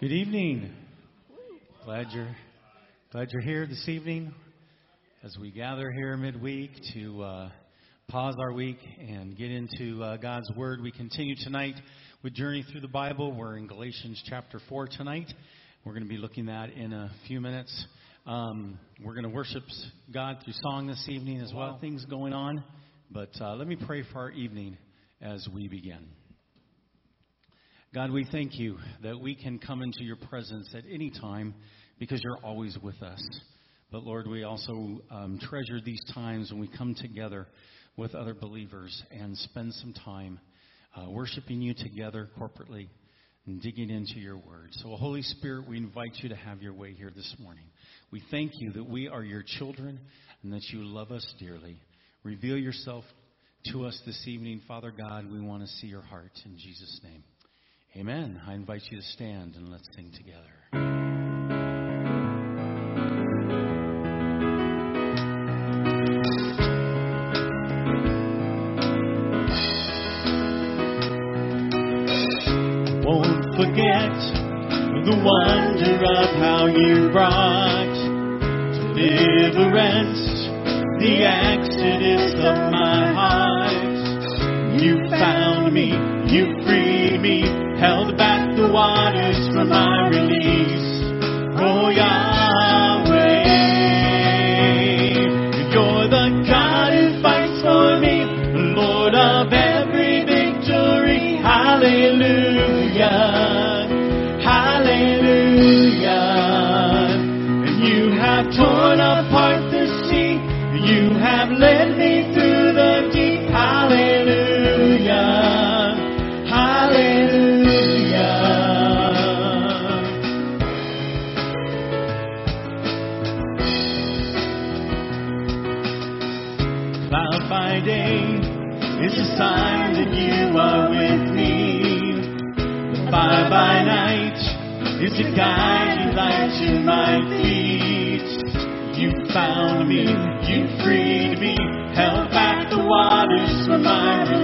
Good evening. Glad you're glad you're here this evening as we gather here midweek to uh, pause our week and get into uh, God's Word. We continue tonight with Journey Through the Bible. We're in Galatians chapter 4 tonight. We're going to be looking at in a few minutes. Um, we're going to worship God through song this evening as well. Things going on, but uh, let me pray for our evening as we begin. God, we thank you that we can come into your presence at any time because you're always with us. But Lord, we also um, treasure these times when we come together with other believers and spend some time uh, worshiping you together corporately and digging into your word. So, Holy Spirit, we invite you to have your way here this morning. We thank you that we are your children and that you love us dearly. Reveal yourself to us this evening, Father God. We want to see your heart in Jesus' name. Amen. I invite you to stand and let's sing together. Won't forget the wonder of how you brought deliverance, the exodus of my heart. You found me, you freed held back the waters for my release. Guiding light to my feet. You found me, you freed me, held back the waters for my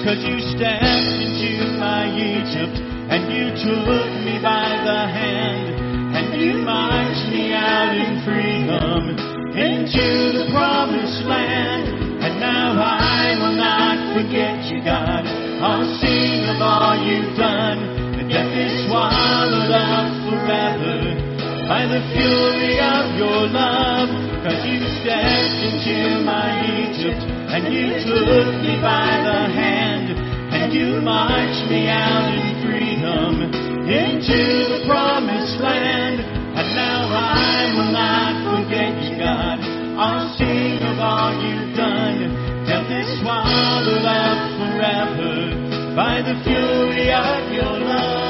Cause you stepped into my Egypt and you took me by the hand and you marched me out in freedom into the promised land. And now I will not forget you, God. I'll sing of all you've done. And death is swallowed up forever by the fury of your love. Cause you stepped into my Egypt and you took me by the hand you marched me out in freedom into the promised land. And now I will not forget you, God. I'll sing of all you've done. Death is swallowed up forever by the fury of your love.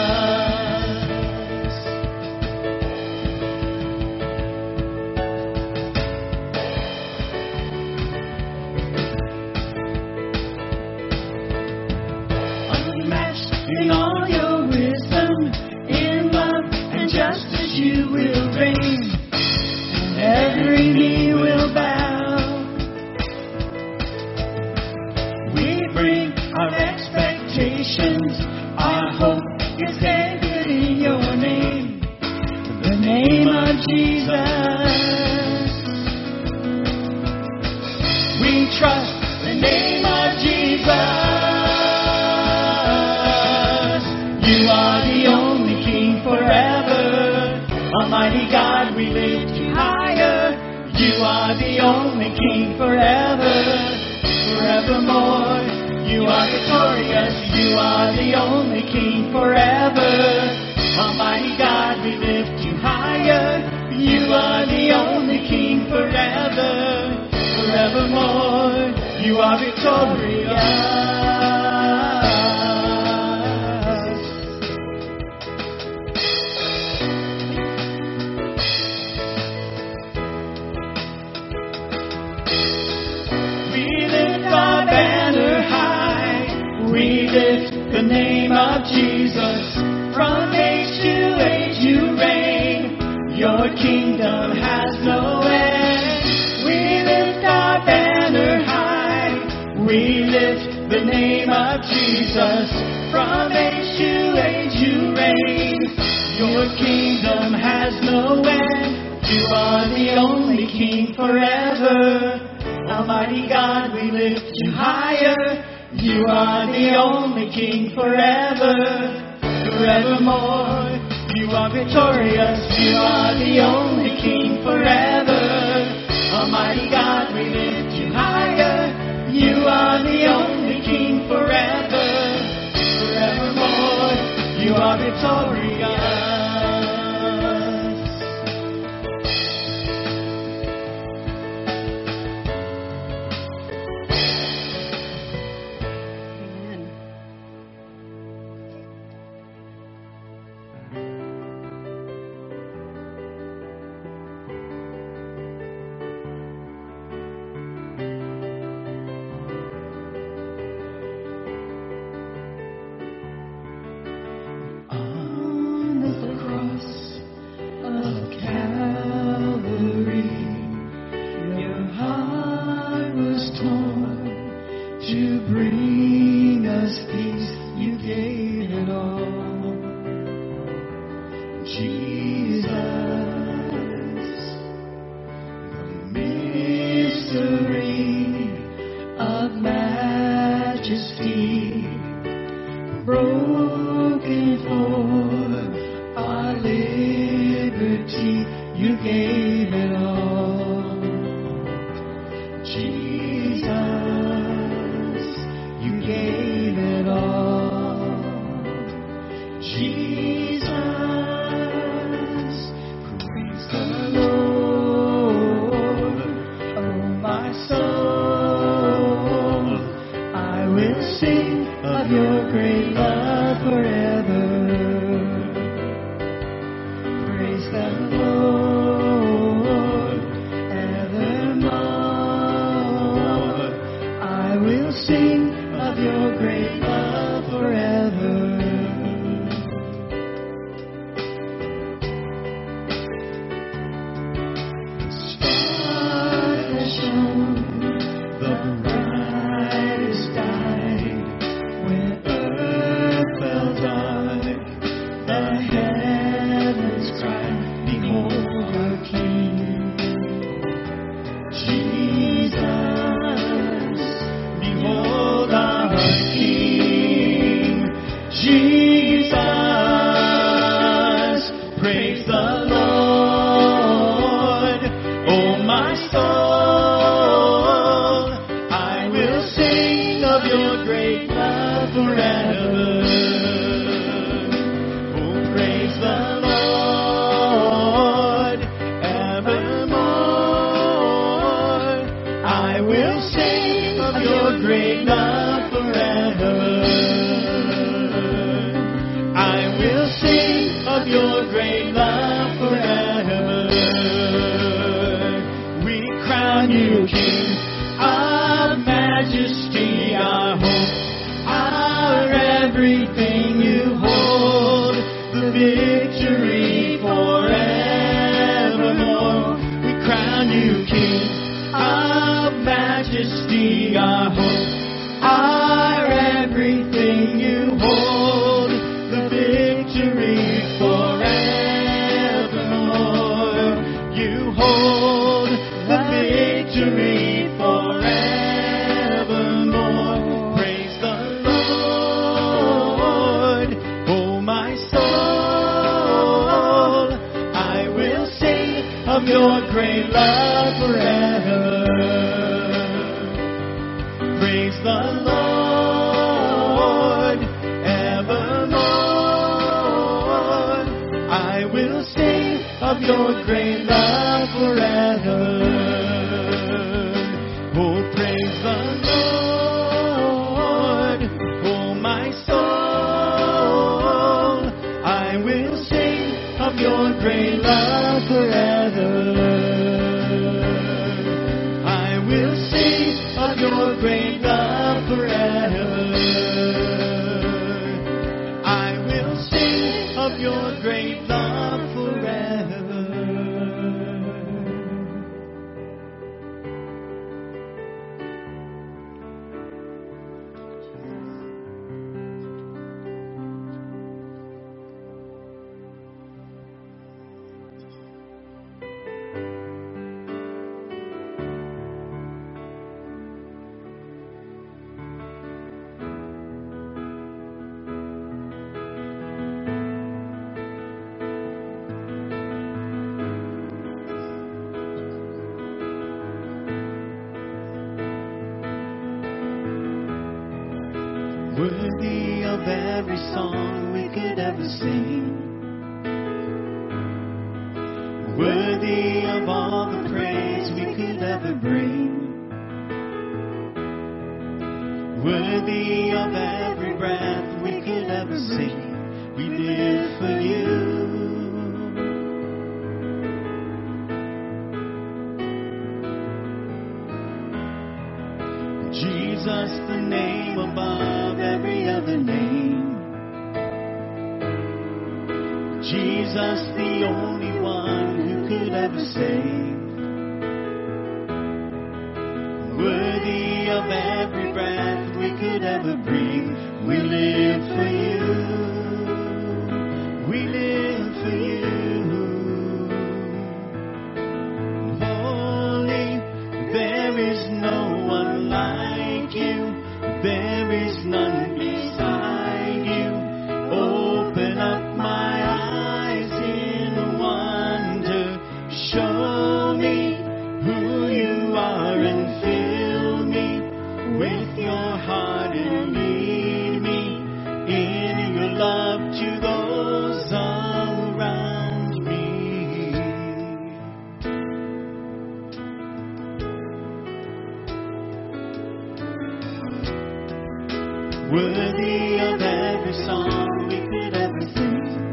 of your great love forever. Praise the Lord. evermore. I will sing of your great love forever. worthy of every song we could ever sing.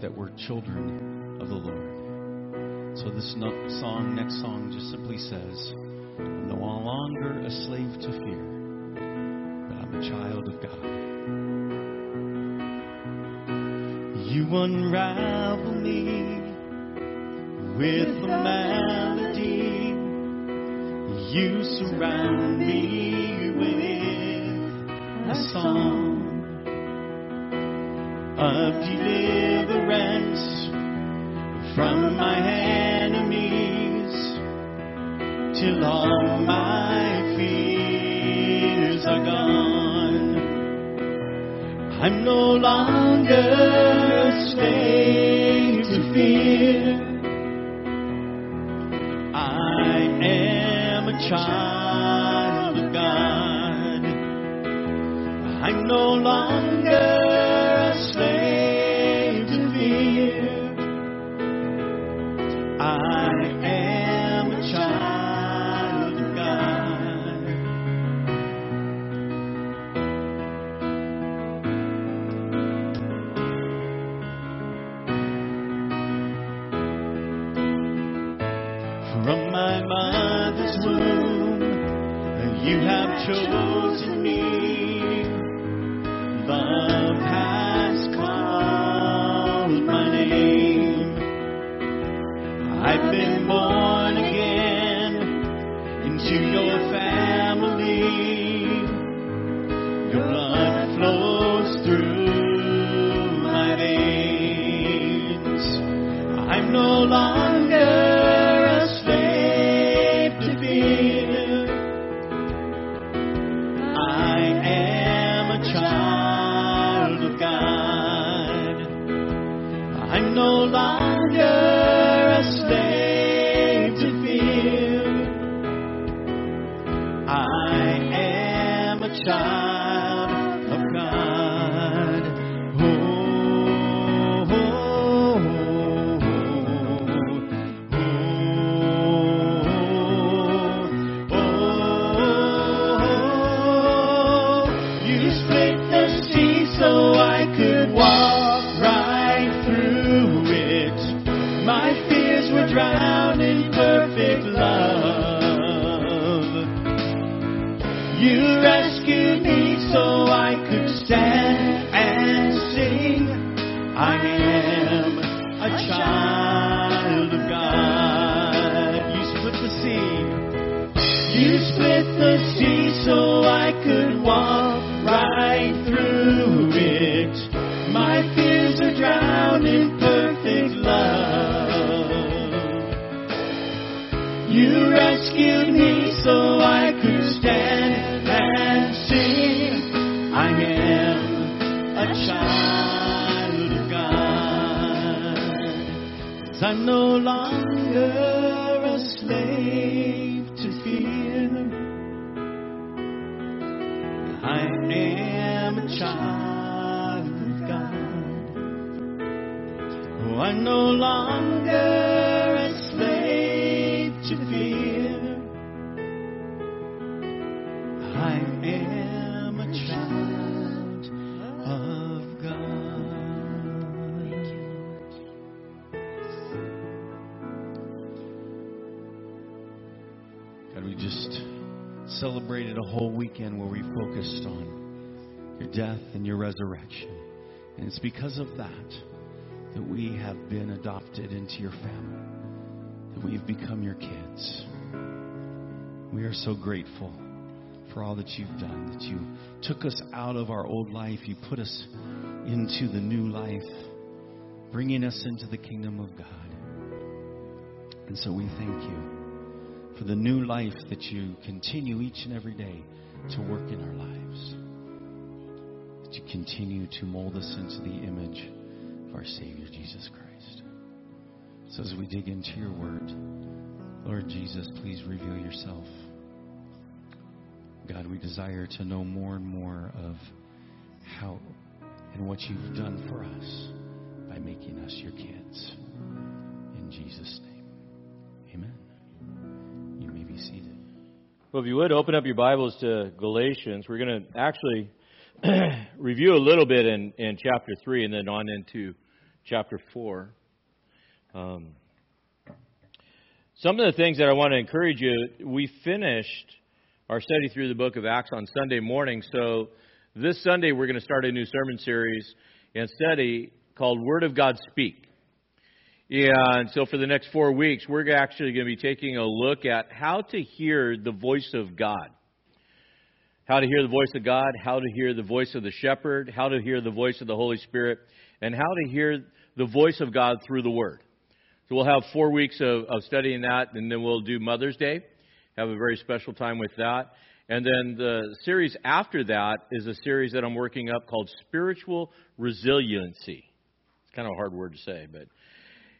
That we're children of the Lord. So this song, next song, just simply says, I'm no longer a slave to fear, but I'm a child of God. You unravel me with a melody. You surround me with a song of deliverance from my enemies till all my fears are gone. I'm no longer a to fear. I am a child. It's because of that that we have been adopted into your family, that we've become your kids. We are so grateful for all that you've done, that you took us out of our old life, you put us into the new life, bringing us into the kingdom of God. And so we thank you for the new life that you continue each and every day to work in our lives. You continue to mold us into the image of our Savior Jesus Christ. So as we dig into your word, Lord Jesus, please reveal yourself. God, we desire to know more and more of how and what you've done for us by making us your kids. In Jesus' name, amen. You may be seated. Well, if you would open up your Bibles to Galatians, we're going to actually review a little bit in, in chapter 3 and then on into chapter 4. Um, some of the things that I want to encourage you, we finished our study through the book of Acts on Sunday morning. So this Sunday we're going to start a new sermon series and study called Word of God Speak. And so for the next four weeks, we're actually going to be taking a look at how to hear the voice of God. How to hear the voice of God, how to hear the voice of the shepherd, how to hear the voice of the Holy Spirit, and how to hear the voice of God through the Word. So we'll have four weeks of, of studying that, and then we'll do Mother's Day, have a very special time with that. And then the series after that is a series that I'm working up called Spiritual Resiliency. It's kind of a hard word to say, but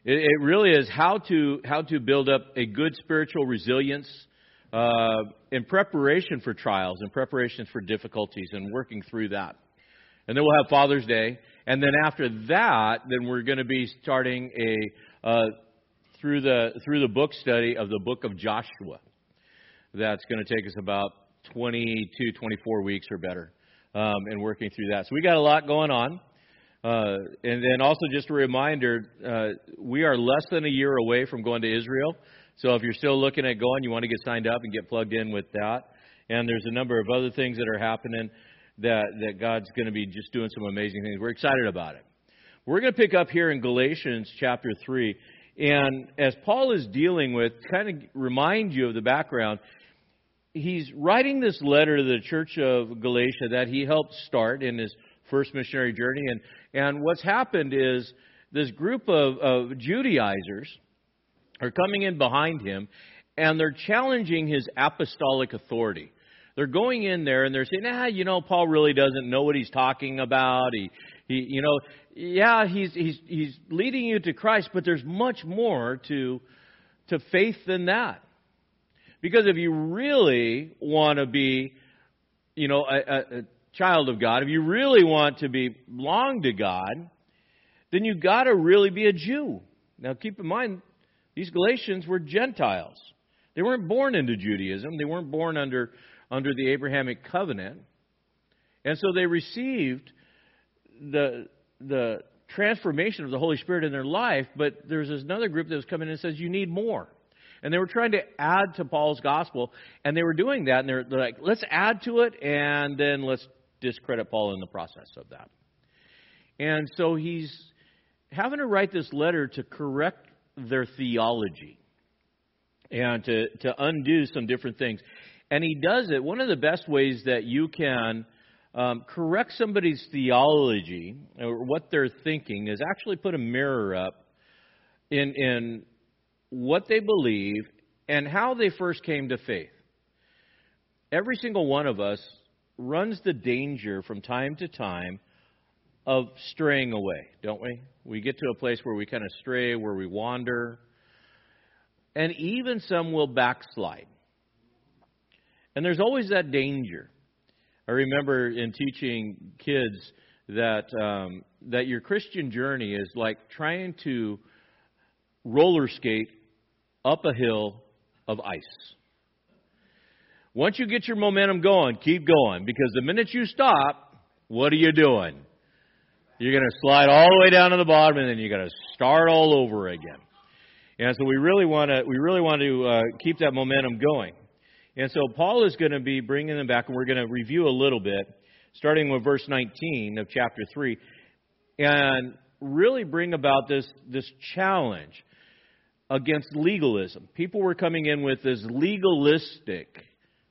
it, it really is how to how to build up a good spiritual resilience uh, in preparation for trials, in preparation for difficulties, and working through that. And then we'll have Father's Day, and then after that, then we're going to be starting a uh, through the through the book study of the book of Joshua. That's going to take us about 22, 24 weeks or better, um, and working through that. So we got a lot going on. Uh, and then also just a reminder, uh, we are less than a year away from going to Israel. So if you're still looking at going, you want to get signed up and get plugged in with that. And there's a number of other things that are happening that, that God's going to be just doing some amazing things. We're excited about it. We're going to pick up here in Galatians chapter 3. And as Paul is dealing with, kind of remind you of the background, he's writing this letter to the church of Galatia that he helped start in his first missionary journey. And, and what's happened is this group of, of Judaizers are coming in behind him and they're challenging his apostolic authority. They're going in there and they're saying, ah, you know, Paul really doesn't know what he's talking about. He, he, you know, yeah, he's, he's, he's leading you to Christ, but there's much more to, to faith than that. Because if you really want to be, you know, a, a, child of God, if you really want to be belong to God, then you got to really be a Jew. Now, keep in mind, these Galatians were Gentiles. They weren't born into Judaism. They weren't born under under the Abrahamic covenant, and so they received the the transformation of the Holy Spirit in their life. But there's another group that was coming in and says you need more. And they were trying to add to Paul's gospel, and they were doing that, and they're, they're like, let's add to it, and then let's discredit Paul in the process of that. And so he's having to write this letter to correct their theology and to, to undo some different things. And he does it. One of the best ways that you can um, correct somebody's theology or what they're thinking is actually put a mirror up in, in what they believe and how they first came to faith. Every single one of us runs the danger from time to time of straying away, don't we? We get to a place where we kind of stray, where we wander, and even some will backslide. And there's always that danger. I remember in teaching kids that um, that your Christian journey is like trying to roller skate up a hill of ice. Once you get your momentum going, keep going because the minute you stop, what are you doing? You're going to slide all the way down to the bottom, and then you're going to start all over again. And so we really want to we really want to uh, keep that momentum going. And so Paul is going to be bringing them back, and we're going to review a little bit, starting with verse 19 of chapter 3, and really bring about this, this challenge against legalism. People were coming in with this legalistic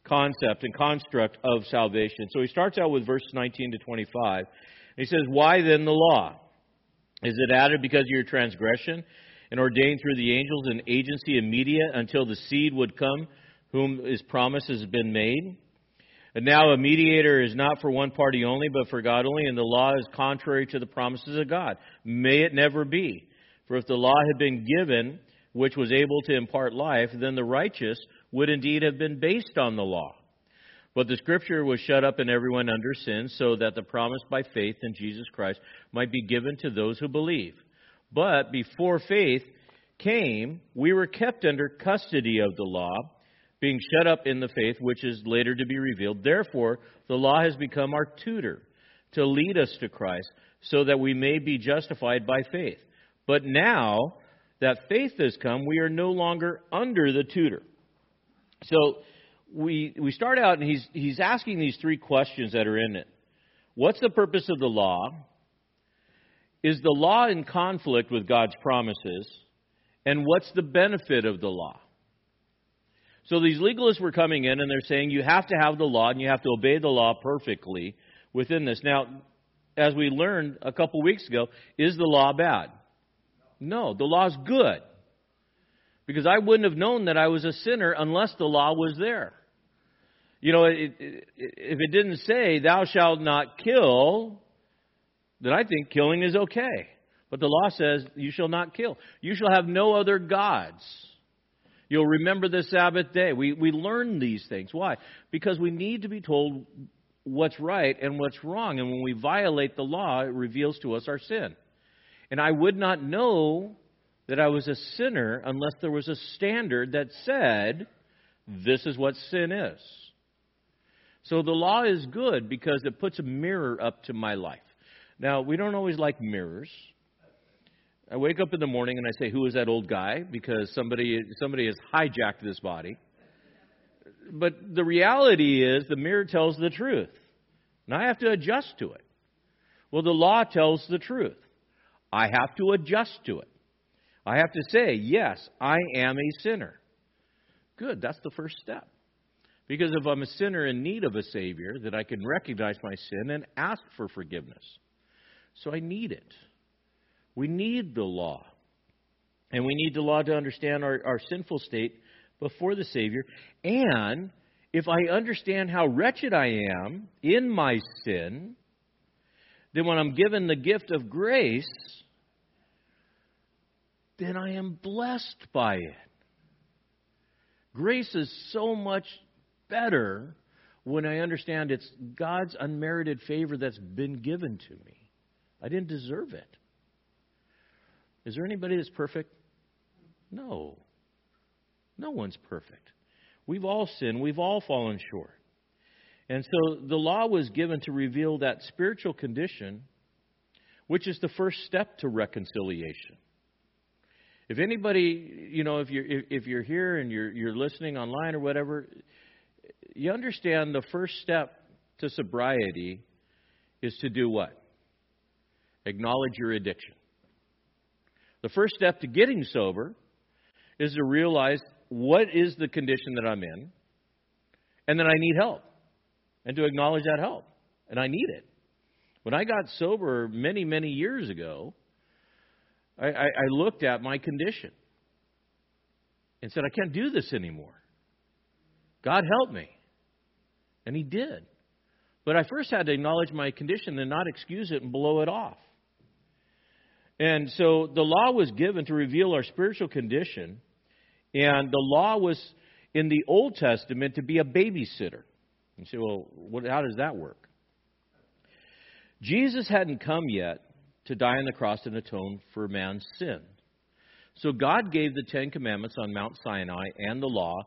concept and construct of salvation. So he starts out with verse 19 to 25. He says, Why then the law? Is it added because of your transgression and ordained through the angels and agency and media until the seed would come whom his promise has been made. And now a mediator is not for one party only, but for God only, and the law is contrary to the promises of God. May it never be. For if the law had been given, which was able to impart life, then the righteous would indeed have been based on the law. But the scripture was shut up in everyone under sin, so that the promise by faith in Jesus Christ might be given to those who believe. But before faith came, we were kept under custody of the law being shut up in the faith which is later to be revealed. Therefore, the law has become our tutor to lead us to Christ so that we may be justified by faith. But now that faith has come, we are no longer under the tutor. So we, we start out, and he's, he's asking these three questions that are in it. What's the purpose of the law? Is the law in conflict with God's promises? And what's the benefit of the law? So these legalists were coming in and they're saying you have to have the law and you have to obey the law perfectly within this. Now, as we learned a couple weeks ago, is the law bad? No, the law is good. Because I wouldn't have known that I was a sinner unless the law was there. You know, it, it, if it didn't say, thou shalt not kill, then I think killing is okay. But the law says, you shall not kill. You shall have no other gods. You'll remember the Sabbath day. We, we learn these things. Why? Because we need to be told what's right and what's wrong. And when we violate the law, it reveals to us our sin. And I would not know that I was a sinner unless there was a standard that said, this is what sin is. So the law is good because it puts a mirror up to my life. Now, we don't always like mirrors. I wake up in the morning and I say, "Who is that old guy?" Because somebody somebody has hijacked this body. But the reality is, the mirror tells the truth, and I have to adjust to it. Well, the law tells the truth. I have to adjust to it. I have to say, "Yes, I am a sinner." Good. That's the first step. Because if I'm a sinner in need of a Savior, that I can recognize my sin and ask for forgiveness. So I need it. We need the law. And we need the law to understand our, our sinful state before the Savior. And if I understand how wretched I am in my sin, then when I'm given the gift of grace, then I am blessed by it. Grace is so much better when I understand it's God's unmerited favor that's been given to me. I didn't deserve it. Is there anybody that's perfect? No. No one's perfect. We've all sinned, we've all fallen short. And so the law was given to reveal that spiritual condition, which is the first step to reconciliation. If anybody, you know, if you're if you're here and you're you're listening online or whatever, you understand the first step to sobriety is to do what? Acknowledge your addiction. The first step to getting sober is to realize what is the condition that I'm in and that I need help, and to acknowledge that help, and I need it. When I got sober many, many years ago, I, I, I looked at my condition and said, I can't do this anymore. God help me. And He did. But I first had to acknowledge my condition and not excuse it and blow it off. And so the law was given to reveal our spiritual condition, and the law was in the Old Testament to be a babysitter. You say, well, what, how does that work? Jesus hadn't come yet to die on the cross and atone for man's sin. So God gave the Ten Commandments on Mount Sinai and the law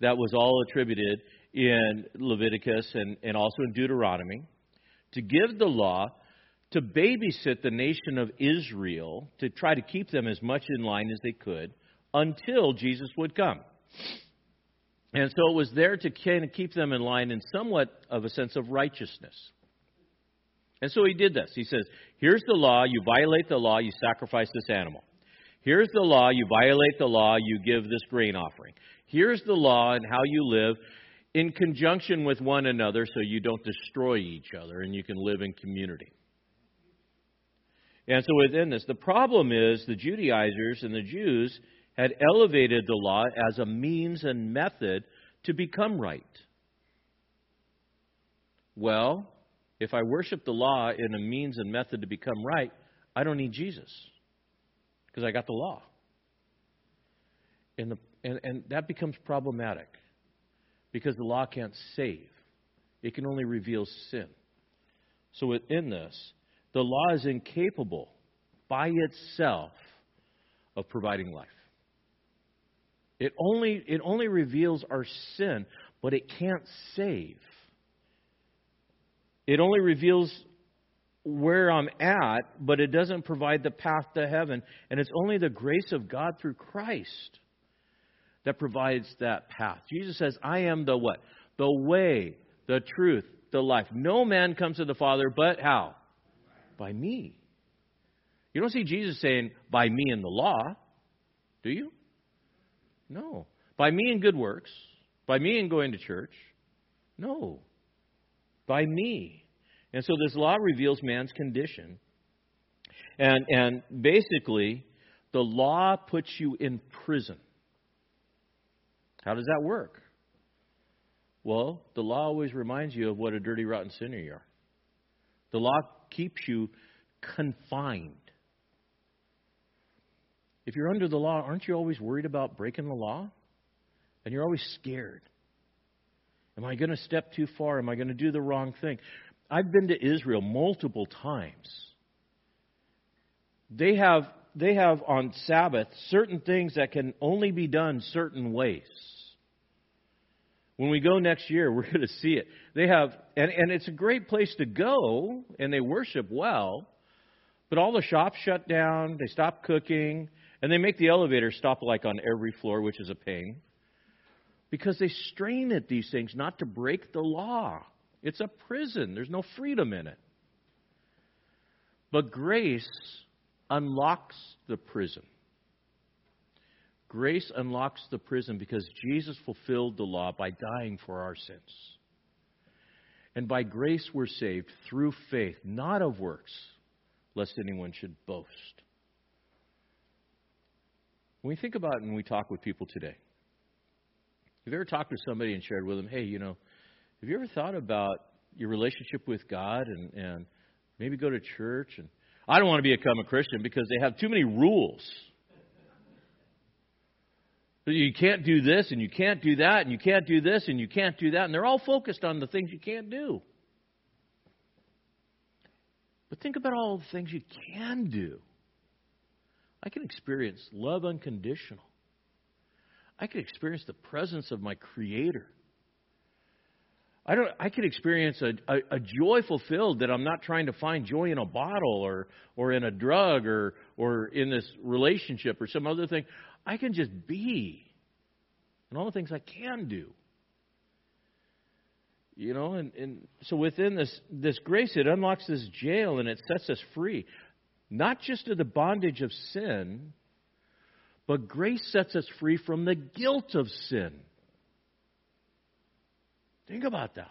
that was all attributed in Leviticus and, and also in Deuteronomy to give the law to babysit the nation of Israel to try to keep them as much in line as they could until Jesus would come. And so it was there to kind of keep them in line in somewhat of a sense of righteousness. And so he did this. He says, Here's the law. You violate the law, you sacrifice this animal. Here's the law. You violate the law, you give this grain offering. Here's the law and how you live in conjunction with one another so you don't destroy each other and you can live in community. And so within this, the problem is the Judaizers and the Jews had elevated the law as a means and method to become right. Well, if I worship the law in a means and method to become right, I don't need Jesus because I got the law. And, the, and, and that becomes problematic because the law can't save, it can only reveal sin. So within this, the law is incapable by itself of providing life. It only, it only reveals our sin, but it can't save. It only reveals where I'm at, but it doesn't provide the path to heaven. And it's only the grace of God through Christ that provides that path. Jesus says, I am the what? The way, the truth, the life. No man comes to the Father but how? By me. You don't see Jesus saying, by me in the law, do you? No. By me in good works? By me in going to church? No. By me. And so this law reveals man's condition. And, and basically, the law puts you in prison. How does that work? Well, the law always reminds you of what a dirty, rotten sinner you are. The law keeps you confined. If you're under the law, aren't you always worried about breaking the law? And you're always scared. Am I going to step too far? Am I going to do the wrong thing? I've been to Israel multiple times. They have they have on Sabbath certain things that can only be done certain ways. When we go next year, we're going to see it. They have, and, and it's a great place to go, and they worship well, but all the shops shut down, they stop cooking, and they make the elevator stop like on every floor, which is a pain. Because they strain at these things not to break the law. It's a prison, there's no freedom in it. But grace unlocks the prison. Grace unlocks the prison because Jesus fulfilled the law by dying for our sins. And by grace we're saved through faith, not of works, lest anyone should boast. When we think about it and we talk with people today, have you ever talked with somebody and shared with them, hey, you know, have you ever thought about your relationship with God and, and maybe go to church? And I don't want to become a Christian because they have too many rules. You can't do this and you can't do that and you can't do this and you can't do that. And they're all focused on the things you can't do. But think about all the things you can do. I can experience love unconditional. I can experience the presence of my Creator. I don't. I can experience a, a, a, joy fulfilled that I'm not trying to find joy in a bottle or or in a drug or or in this relationship or some other thing. I can just be, and all the things I can do. You know, and, and so within this this grace, it unlocks this jail and it sets us free not just of the bondage of sin, but grace sets us free from the guilt of sin. Think about that.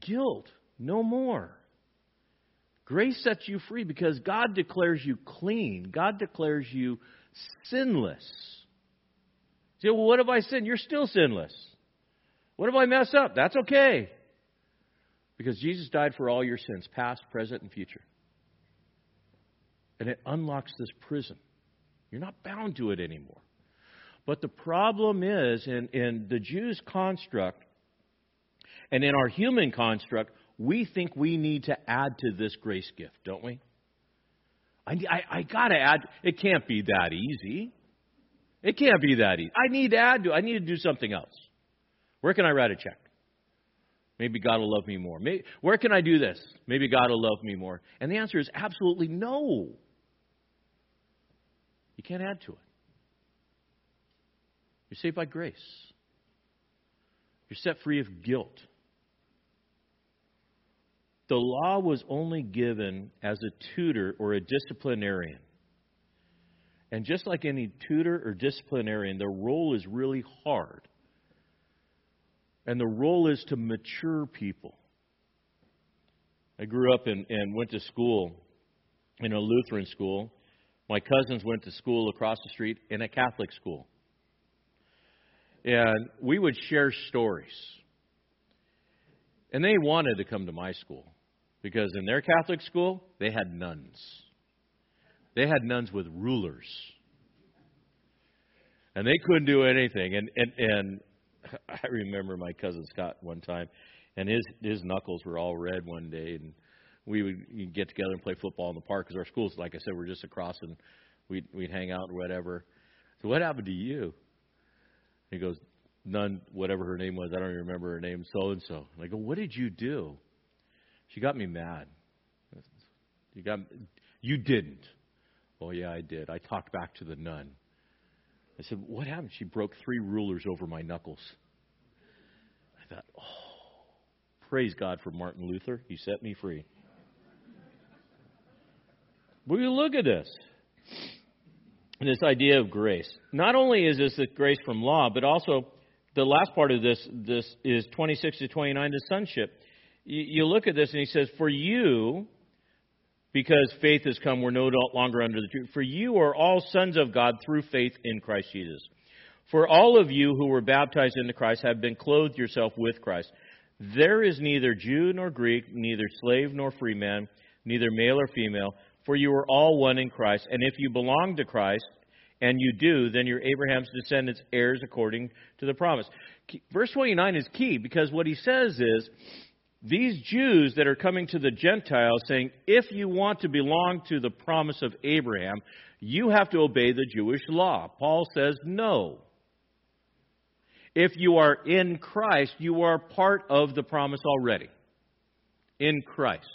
Guilt, no more. Grace sets you free because God declares you clean. God declares you sinless. You say, well, what if I sin? You're still sinless. What if I mess up? That's okay. Because Jesus died for all your sins, past, present, and future. And it unlocks this prison. You're not bound to it anymore. But the problem is, in, in the Jews' construct and in our human construct, we think we need to add to this grace gift, don't we? I, I, I got to add. It can't be that easy. It can't be that easy. I need to add to. I need to do something else. Where can I write a check? Maybe God will love me more. Maybe, where can I do this? Maybe God will love me more. And the answer is absolutely no. You can't add to it. You're saved by grace. You're set free of guilt. The law was only given as a tutor or a disciplinarian. And just like any tutor or disciplinarian, their role is really hard. And the role is to mature people. I grew up and, and went to school in a Lutheran school. My cousins went to school across the street in a Catholic school. And we would share stories. And they wanted to come to my school. Because in their Catholic school, they had nuns. They had nuns with rulers. And they couldn't do anything. And, and, and I remember my cousin Scott one time, and his, his knuckles were all red one day. And we would get together and play football in the park because our schools, like I said, were just across and we'd, we'd hang out or whatever. So, what happened to you? He goes, Nun, whatever her name was, I don't even remember her name, so and so. I go, What did you do? She got me mad. You got you didn't. Oh yeah, I did. I talked back to the nun. I said, "What happened?" She broke three rulers over my knuckles. I thought, "Oh, praise God for Martin Luther. He set me free." Will you look at this? This idea of grace. Not only is this the grace from law, but also the last part of this this is 26 to 29, the sonship you look at this and he says, For you, because faith has come, we're no longer under the truth. For you are all sons of God through faith in Christ Jesus. For all of you who were baptized into Christ have been clothed yourself with Christ. There is neither Jew nor Greek, neither slave nor free man, neither male or female, for you are all one in Christ. And if you belong to Christ, and you do, then you're Abraham's descendants, heirs according to the promise. Verse 29 is key because what he says is, these Jews that are coming to the Gentiles saying, if you want to belong to the promise of Abraham, you have to obey the Jewish law. Paul says no. If you are in Christ, you are part of the promise already. In Christ.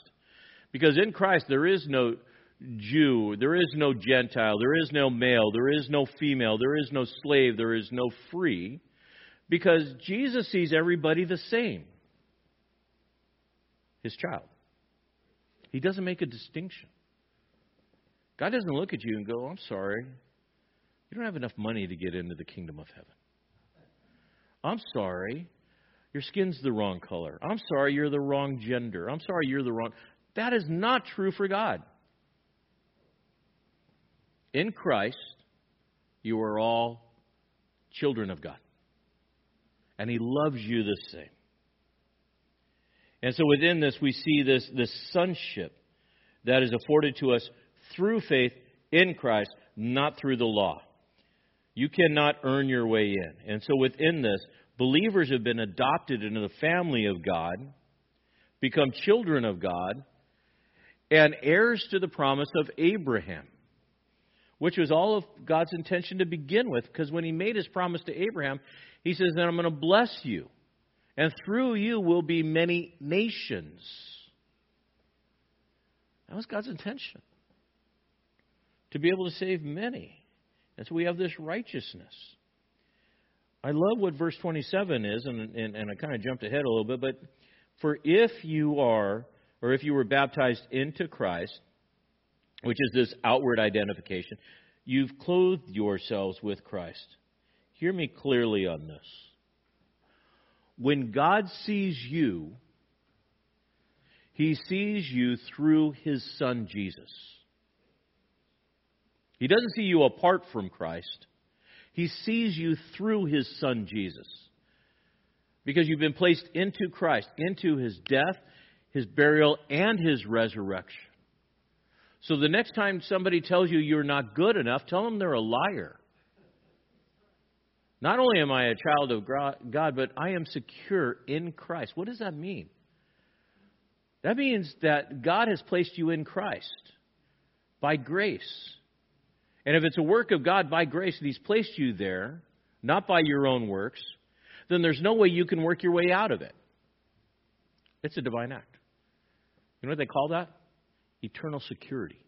Because in Christ there is no Jew, there is no Gentile, there is no male, there is no female, there is no slave, there is no free. Because Jesus sees everybody the same his child. He doesn't make a distinction. God doesn't look at you and go, I'm sorry. You don't have enough money to get into the kingdom of heaven. I'm sorry. Your skin's the wrong color. I'm sorry you're the wrong gender. I'm sorry you're the wrong. That is not true for God. In Christ, you are all children of God. And He loves you the same. And so within this, we see this, this sonship that is afforded to us through faith in Christ, not through the law. You cannot earn your way in. And so within this, believers have been adopted into the family of God, become children of God, and heirs to the promise of Abraham, which was all of God's intention to begin with, because when he made his promise to Abraham, he says, Then I'm going to bless you and through you will be many nations. That was God's intention to be able to save many. And so we have this righteousness. I love what verse 27 is, and, and, and I kind of jumped ahead a little bit, but for if you are, or if you were baptized into Christ, which is this outward identification, you've clothed yourselves with Christ. Hear me clearly on this. When God sees you, he sees you through his son Jesus. He doesn't see you apart from Christ. He sees you through his son Jesus. Because you've been placed into Christ, into his death, his burial, and his resurrection. So the next time somebody tells you you're not good enough, tell them they're a liar. Not only am I a child of God, but I am secure in Christ. What does that mean? That means that God has placed you in Christ by grace. And if it's a work of God by grace and He's placed you there, not by your own works, then there's no way you can work your way out of it. It's a divine act. You know what they call that? Eternal security.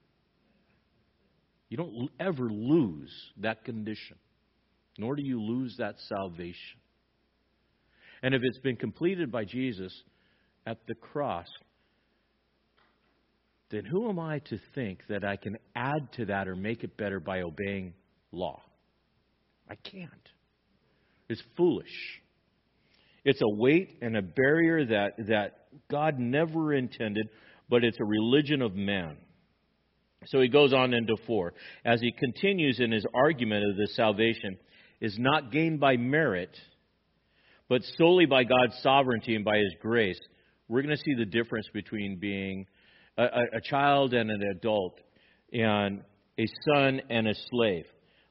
You don't ever lose that condition, nor do you lose that salvation. And if it's been completed by Jesus at the cross, then who am I to think that I can add to that or make it better by obeying law? I can't. It's foolish. It's a weight and a barrier that, that God never intended, but it's a religion of man. So he goes on into 4. As he continues in his argument of the salvation is not gained by merit, but solely by God's sovereignty and by his grace, we're going to see the difference between being a, a, child and an adult, and a son and a slave.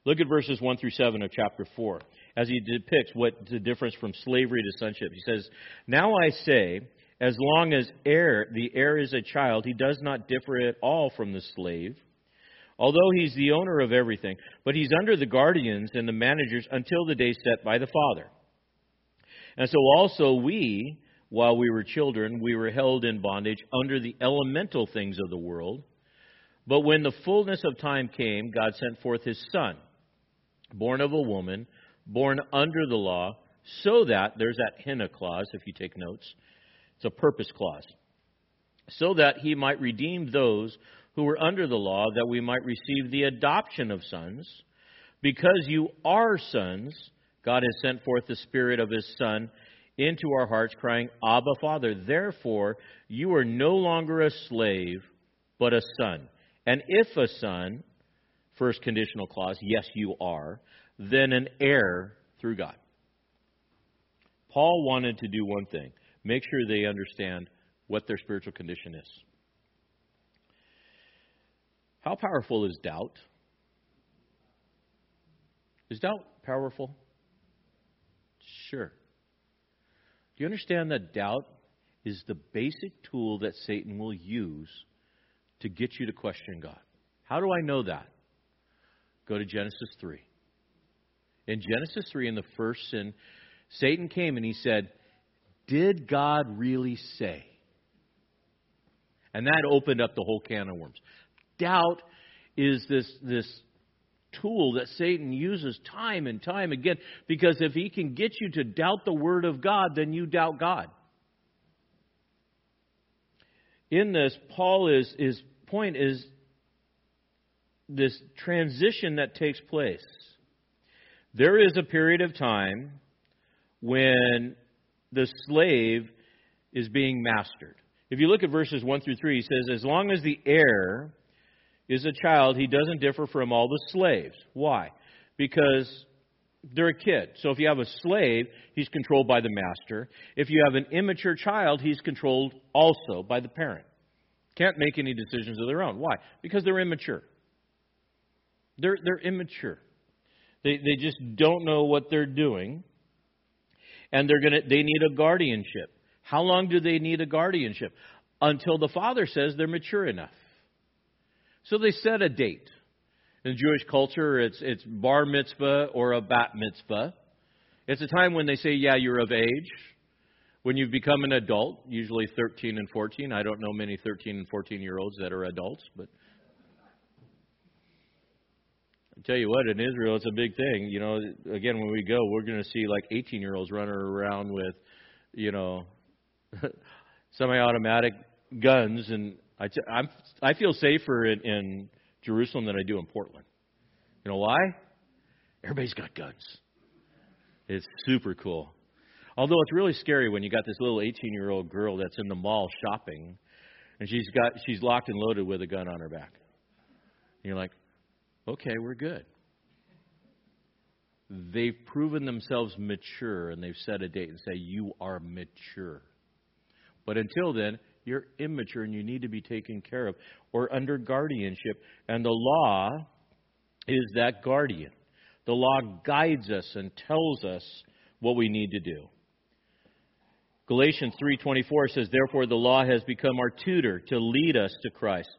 Look at verses 1 through 7 of chapter 4 as he depicts what the difference from slavery to sonship. He says, Now I say, as long as heir, the heir is a child, he does not differ at all from the slave, although he's the owner of everything, but he's under the guardians and the managers until the day set by the father. And so also we, while we were children, we were held in bondage under the elemental things of the world. But when the fullness of time came, God sent forth his Son, born of a woman, born under the law, so that, there's that hina clause if you take notes, it's a purpose clause, so that he might redeem those who were under the law, that we might receive the adoption of sons. Because you are sons, God has sent forth the Spirit of his Son into our hearts, crying, Abba, Father. Therefore, you are no longer a slave, but a son. And if a son, first conditional clause, yes, you are, then an heir through God. Paul wanted to do one thing make sure they understand what their spiritual condition is. How powerful is doubt? Is doubt powerful? Sure. Do you understand that doubt is the basic tool that Satan will use to get you to question God? How do I know that? Go to Genesis 3. In Genesis 3, in the first sin, Satan came and he said, Did God really say? And that opened up the whole can of worms. Doubt is this, this tool that Satan uses time and time again because if he can get you to doubt the Word of God, then you doubt God. In this, Paul is his point is this transition that takes place. There is a period of time when the slave is being mastered. If you look at verses 1 through 3, he says, As long as the heir is a child, he doesn't differ from all the slaves. Why? Because they're a kid. So if you have a slave, he's controlled by the master. If you have an immature child, he's controlled also by the parent. Can't make any decisions of their own. Why? Because they're immature. They're, they're immature. They, they just don't know what they're doing. And they're gonna, they need a guardianship. How long do they need a guardianship? Until the father says they're mature enough. So they set a date. In Jewish culture, it's, it's bar mitzvah or a bat mitzvah. It's a time when they say, yeah, you're of age. When you've become an adult, usually 13 and 14. I don't know many 13 and 14 year olds that are adults, but I tell you what, in Israel, it's a big thing. You know, again, when we go, we're going to see like 18 year olds running around with, you know, semi automatic guns and I, t- I'm, I feel safer in, in Jerusalem than I do in Portland. You know why? Everybody's got guns. It's super cool. Although it's really scary when you got this little 18 year old girl that's in the mall shopping, and she's got she's locked and loaded with a gun on her back. And you're like, okay, we're good. They've proven themselves mature, and they've set a date and say you are mature. But until then, you're immature and you need to be taken care of or under guardianship. And the law is that guardian. The law guides us and tells us what we need to do. Galatians 3:24 says therefore the law has become our tutor to lead us to Christ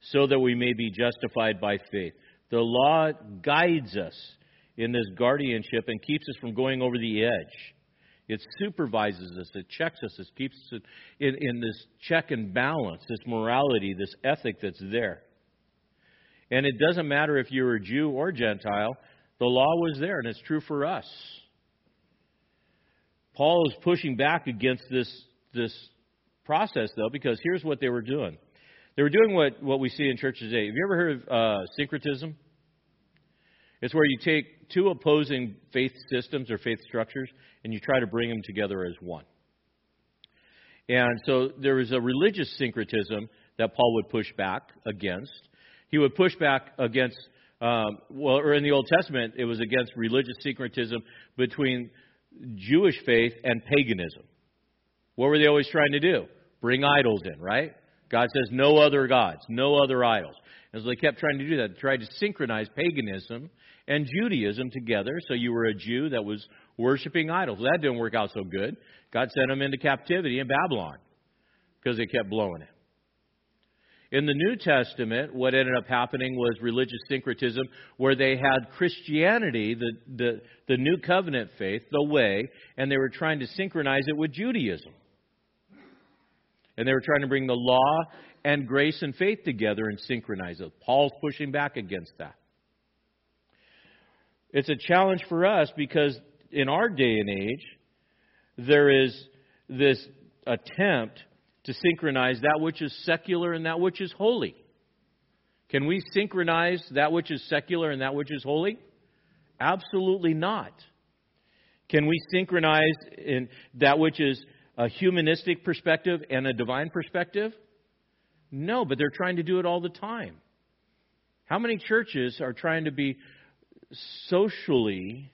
so that we may be justified by faith. The law guides us in this guardianship and keeps us from going over the edge. It supervises us, it checks us, it keeps us in, in this check and balance, this morality, this ethic that's there. And it doesn't matter if you're a Jew or Gentile, the law was there, and it's true for us. Paul is pushing back against this, this process, though, because here's what they were doing. They were doing what, what we see in churches today. Have you ever heard of uh, syncretism? It's where you take two opposing faith systems or faith structures and you try to bring them together as one. And so there was a religious syncretism that Paul would push back against. He would push back against, um, well, or in the Old Testament, it was against religious syncretism between Jewish faith and paganism. What were they always trying to do? Bring idols in, right? God says no other gods, no other idols. And so they kept trying to do that. They tried to synchronize paganism and Judaism together. So you were a Jew that was worshiping idols. That didn't work out so good. God sent them into captivity in Babylon because they kept blowing it. In the New Testament, what ended up happening was religious syncretism, where they had Christianity, the, the, the New Covenant faith, the way, and they were trying to synchronize it with Judaism. And they were trying to bring the law and grace and faith together and synchronize it. Paul's pushing back against that. It's a challenge for us because in our day and age, there is this attempt to synchronize that which is secular and that which is holy. Can we synchronize that which is secular and that which is holy? Absolutely not. Can we synchronize in that which is a humanistic perspective and a divine perspective? No, but they're trying to do it all the time. How many churches are trying to be socially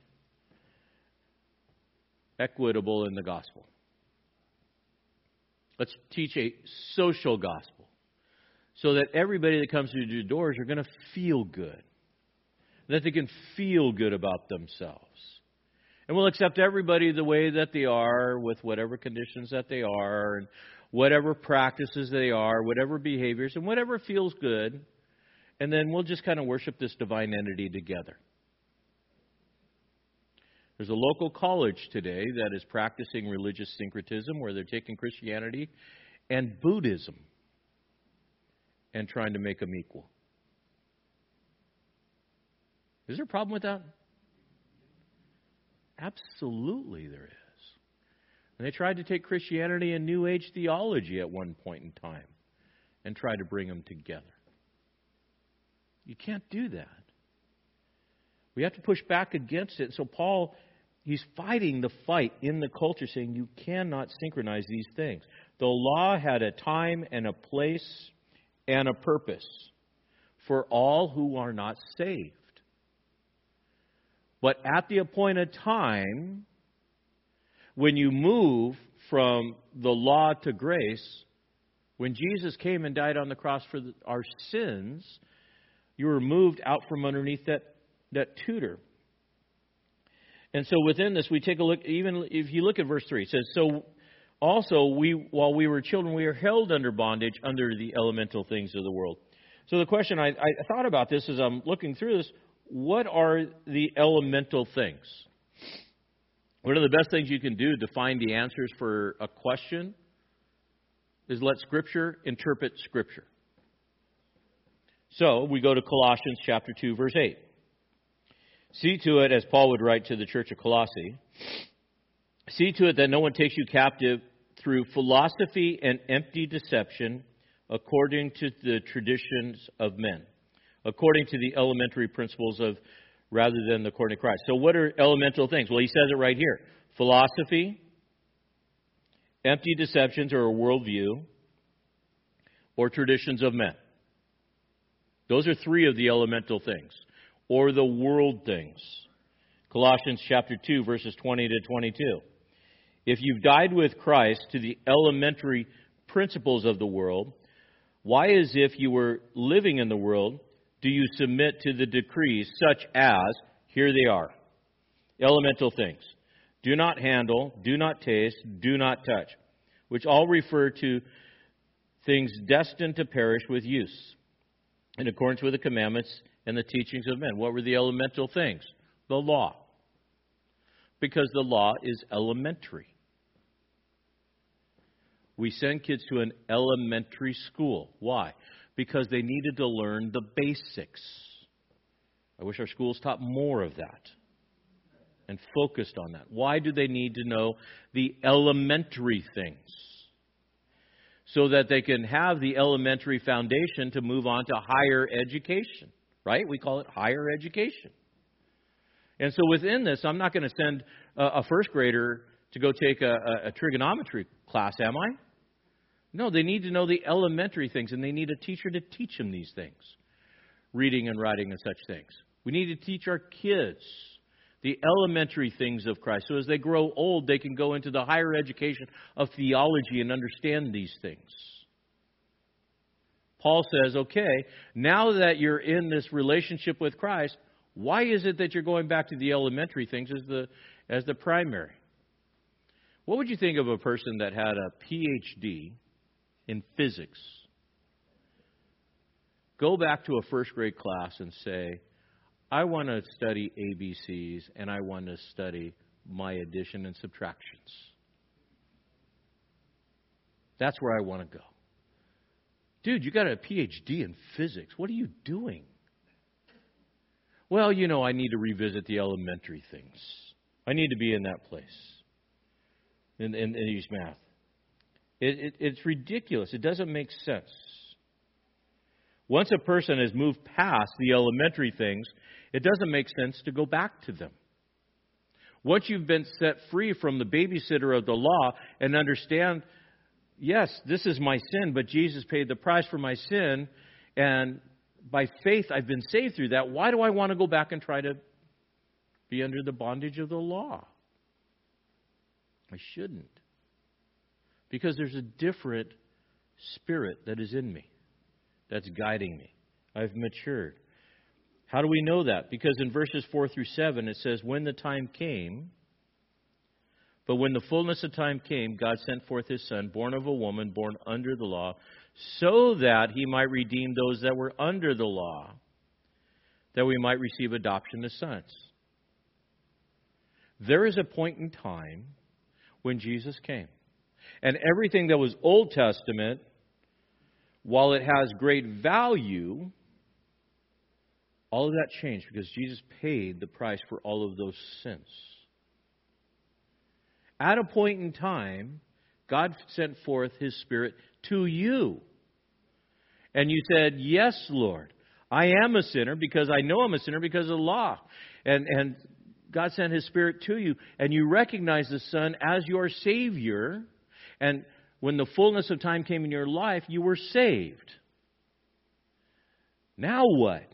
equitable in the gospel? Let's teach a social gospel so that everybody that comes through the doors are going to feel good, that they can feel good about themselves. And we'll accept everybody the way that they are, with whatever conditions that they are, and whatever practices they are, whatever behaviors, and whatever feels good. And then we'll just kind of worship this divine entity together. There's a local college today that is practicing religious syncretism where they're taking Christianity and Buddhism and trying to make them equal. Is there a problem with that? Absolutely, there is. And they tried to take Christianity and New Age theology at one point in time and try to bring them together. You can't do that. We have to push back against it. So Paul he's fighting the fight in the culture, saying you cannot synchronize these things. The law had a time and a place and a purpose for all who are not saved. But at the appointed time, when you move from the law to grace, when Jesus came and died on the cross for our sins, you were moved out from underneath that, that tutor. And so within this, we take a look, even if you look at verse 3, it says, So also, we, while we were children, we are held under bondage under the elemental things of the world. So the question I, I thought about this as I'm looking through this what are the elemental things? One of the best things you can do to find the answers for a question is let Scripture interpret Scripture. So we go to Colossians chapter 2, verse 8. See to it, as Paul would write to the church of Colossae, see to it that no one takes you captive through philosophy and empty deception according to the traditions of men, according to the elementary principles of rather than the according to Christ. So, what are elemental things? Well, he says it right here philosophy empty deceptions or a worldview, or traditions of men. Those are three of the elemental things, or the world things. Colossians chapter 2, verses 20 to 22. If you've died with Christ to the elementary principles of the world, why, as if you were living in the world, do you submit to the decrees such as, here they are, elemental things? Do not handle, do not taste, do not touch, which all refer to things destined to perish with use, in accordance with the commandments and the teachings of men. What were the elemental things? The law. Because the law is elementary. We send kids to an elementary school. Why? Because they needed to learn the basics. I wish our schools taught more of that and focused on that. Why do they need to know the elementary things? So that they can have the elementary foundation to move on to higher education, right? We call it higher education. And so within this, I'm not going to send a, first grader to go take a, a, trigonometry class, am I? No, they need to know the elementary things, and they need a teacher to teach them these things reading and writing and such things. We need to teach our kids the elementary things of Christ. So as they grow old, they can go into the higher education of theology and understand these things. Paul says, okay, now that you're in this relationship with Christ, why is it that you're going back to the elementary things as the, as the primary? What would you think of a person that had a PhD in physics go back to a first grade class and say, I want to study ABCs and I want to study my addition and subtractions. That's where I want to go. Dude, you got a PhD in physics. What are you doing? Well, you know, I need to revisit the elementary things. I need to be in that place in, in, in East Math. It, it, it's ridiculous. It doesn't make sense. Once a person has moved past the elementary things, it doesn't make sense to go back to them. Once you've been set free from the babysitter of the law and understand, yes, this is my sin, but Jesus paid the price for my sin, and by faith I've been saved through that, why do I want to go back and try to be under the bondage of the law? I shouldn't. Because there's a different spirit that is in me that's guiding me. I've matured. How do we know that? Because in verses 4 through 7 it says, When the time came, but when the fullness of time came, God sent forth his Son, born of a woman, born under the law, so that he might redeem those that were under the law, that we might receive adoption as sons. There is a point in time when Jesus came. And everything that was Old Testament, while it has great value, all of that changed because Jesus paid the price for all of those sins. At a point in time, God sent forth His Spirit to you. And you said, Yes, Lord, I am a sinner because I know I'm a sinner because of the law. And, and God sent His Spirit to you, and you recognize the Son as your Savior. And when the fullness of time came in your life, you were saved. Now what?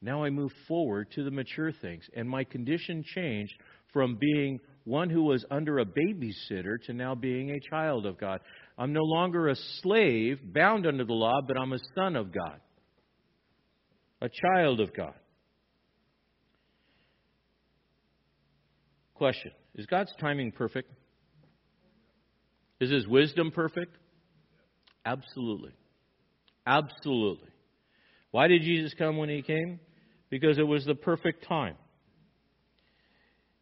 Now I move forward to the mature things. And my condition changed from being one who was under a babysitter to now being a child of God. I'm no longer a slave bound under the law, but I'm a son of God, a child of God. Question Is God's timing perfect? Is his wisdom perfect? Absolutely. Absolutely. Why did Jesus come when he came? Because it was the perfect time.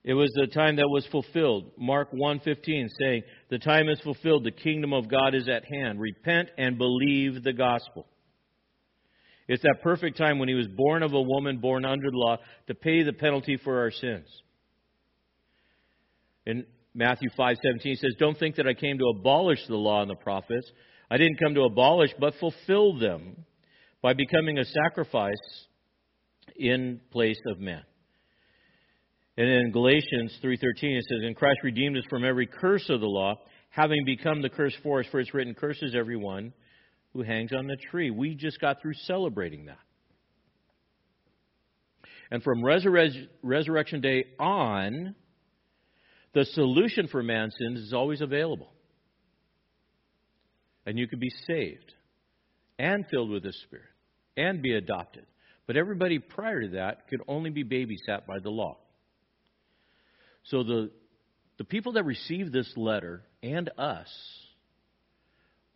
It was the time that was fulfilled. Mark 1:15 saying, "The time is fulfilled, the kingdom of God is at hand. Repent and believe the gospel." It's that perfect time when he was born of a woman born under the law to pay the penalty for our sins. In Matthew 5:17 says, "Don't think that I came to abolish the law and the prophets. I didn't come to abolish, but fulfill them by becoming a sacrifice in place of men." And in Galatians 3:13 it says, "And Christ redeemed us from every curse of the law, having become the curse for us, for it's written, curses everyone who hangs on the tree." We just got through celebrating that. And from resurre- resurrection day on, the solution for man's sins is always available. And you could be saved and filled with the Spirit and be adopted. But everybody prior to that could only be babysat by the law. So the, the people that receive this letter and us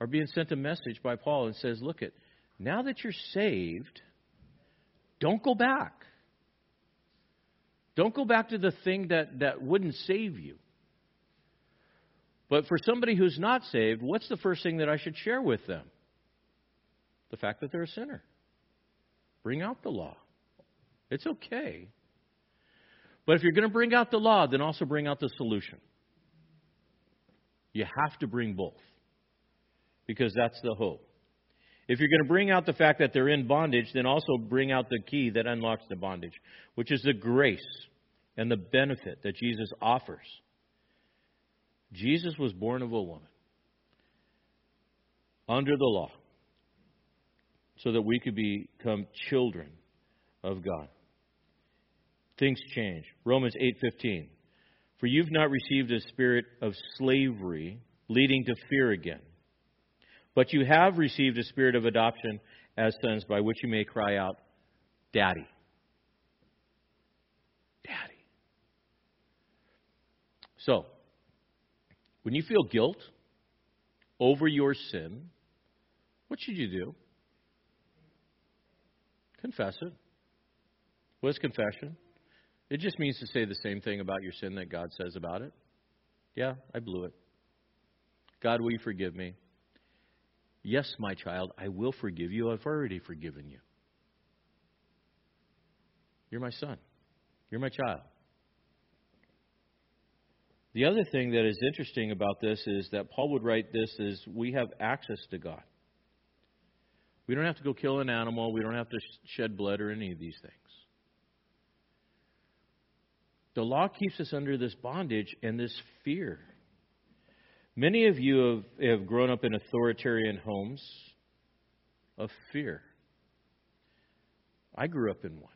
are being sent a message by Paul and says, look it, now that you're saved, don't go back. Don't go back to the thing that, that wouldn't save you. But for somebody who's not saved, what's the first thing that I should share with them? The fact that they're a sinner. Bring out the law. It's okay. But if you're going to bring out the law, then also bring out the solution. You have to bring both because that's the hope. If you're going to bring out the fact that they're in bondage, then also bring out the key that unlocks the bondage, which is the grace and the benefit that Jesus offers. Jesus was born of a woman under the law so that we could become children of God. Things change. Romans 8:15. For you've not received a spirit of slavery leading to fear again but you have received a spirit of adoption as sons by which you may cry out, Daddy. Daddy. So, when you feel guilt over your sin, what should you do? Confess it. What is confession? It just means to say the same thing about your sin that God says about it. Yeah, I blew it. God, will you forgive me? Yes, my child, I will forgive you. I've already forgiven you. You're my son. You're my child. The other thing that is interesting about this is that Paul would write this as we have access to God. We don't have to go kill an animal. We don't have to shed blood or any of these things. The law keeps us under this bondage and this fear. Many of you have, have grown up in authoritarian homes of fear. I grew up in one.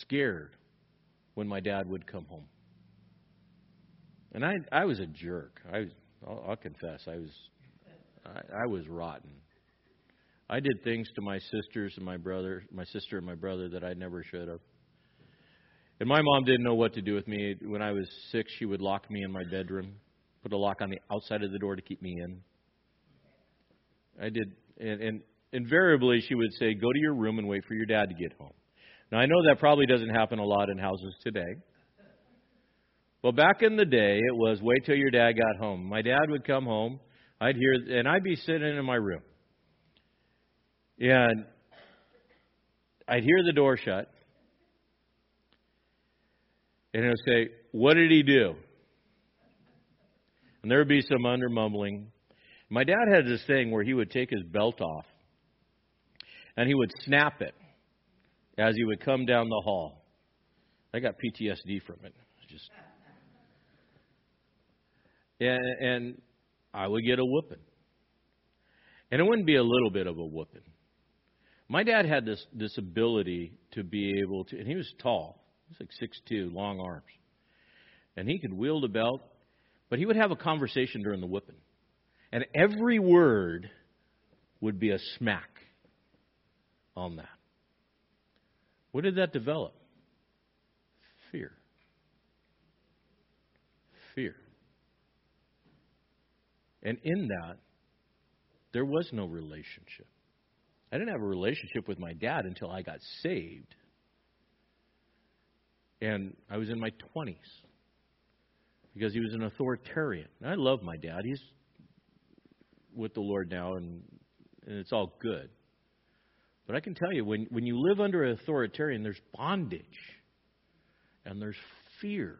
Scared when my dad would come home. And I, I was a jerk. I was, I'll, I'll confess, I was, I, I was rotten. I did things to my sisters and my brother, my sister and my brother that I never should have. And my mom didn't know what to do with me. When I was six, she would lock me in my bedroom put a lock on the outside of the door to keep me in. I did, and, and invariably she would say, "Go to your room and wait for your dad to get home." Now I know that probably doesn't happen a lot in houses today. Well, back in the day, it was wait till your dad got home. My dad would come home, I'd hear, and I'd be sitting in my room, and I'd hear the door shut, and would say, "What did he do?" And there would be some under mumbling. My dad had this thing where he would take his belt off and he would snap it as he would come down the hall. I got PTSD from it. Just and, and I would get a whooping. And it wouldn't be a little bit of a whooping. My dad had this this ability to be able to and he was tall. He was like six two, long arms. And he could wield a belt but he would have a conversation during the whipping. And every word would be a smack on that. What did that develop? Fear. Fear. And in that, there was no relationship. I didn't have a relationship with my dad until I got saved. And I was in my 20s because he was an authoritarian. And I love my dad. He's with the Lord now, and, and it's all good. But I can tell you, when, when you live under an authoritarian, there's bondage and there's fear.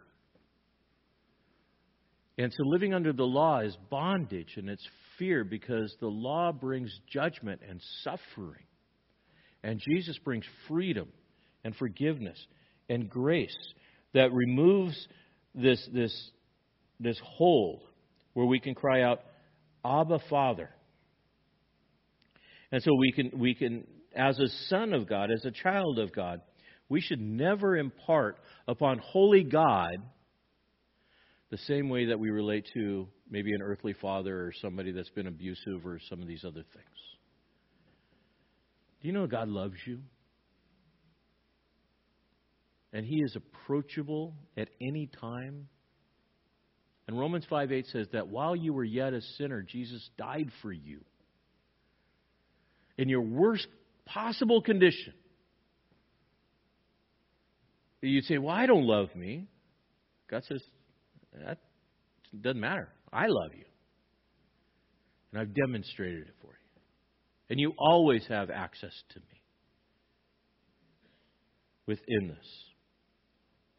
And so living under the law is bondage and it's fear because the law brings judgment and suffering. And Jesus brings freedom and forgiveness and grace. that removes this, this, this hold where we can cry out, Abba, Father. And so we can, we can, as a son of God, as a child of God, we should never impart upon holy God the same way that we relate to maybe an earthly father or somebody that's been abusive or some of these other things. Do you know God loves you? And He is approachable at any time. And Romans 5 8 says that while you were yet a sinner, Jesus died for you. In your worst possible condition. You'd say, Well, I don't love me. God says, That doesn't matter. I love you. And I've demonstrated it for you. And you always have access to me within this.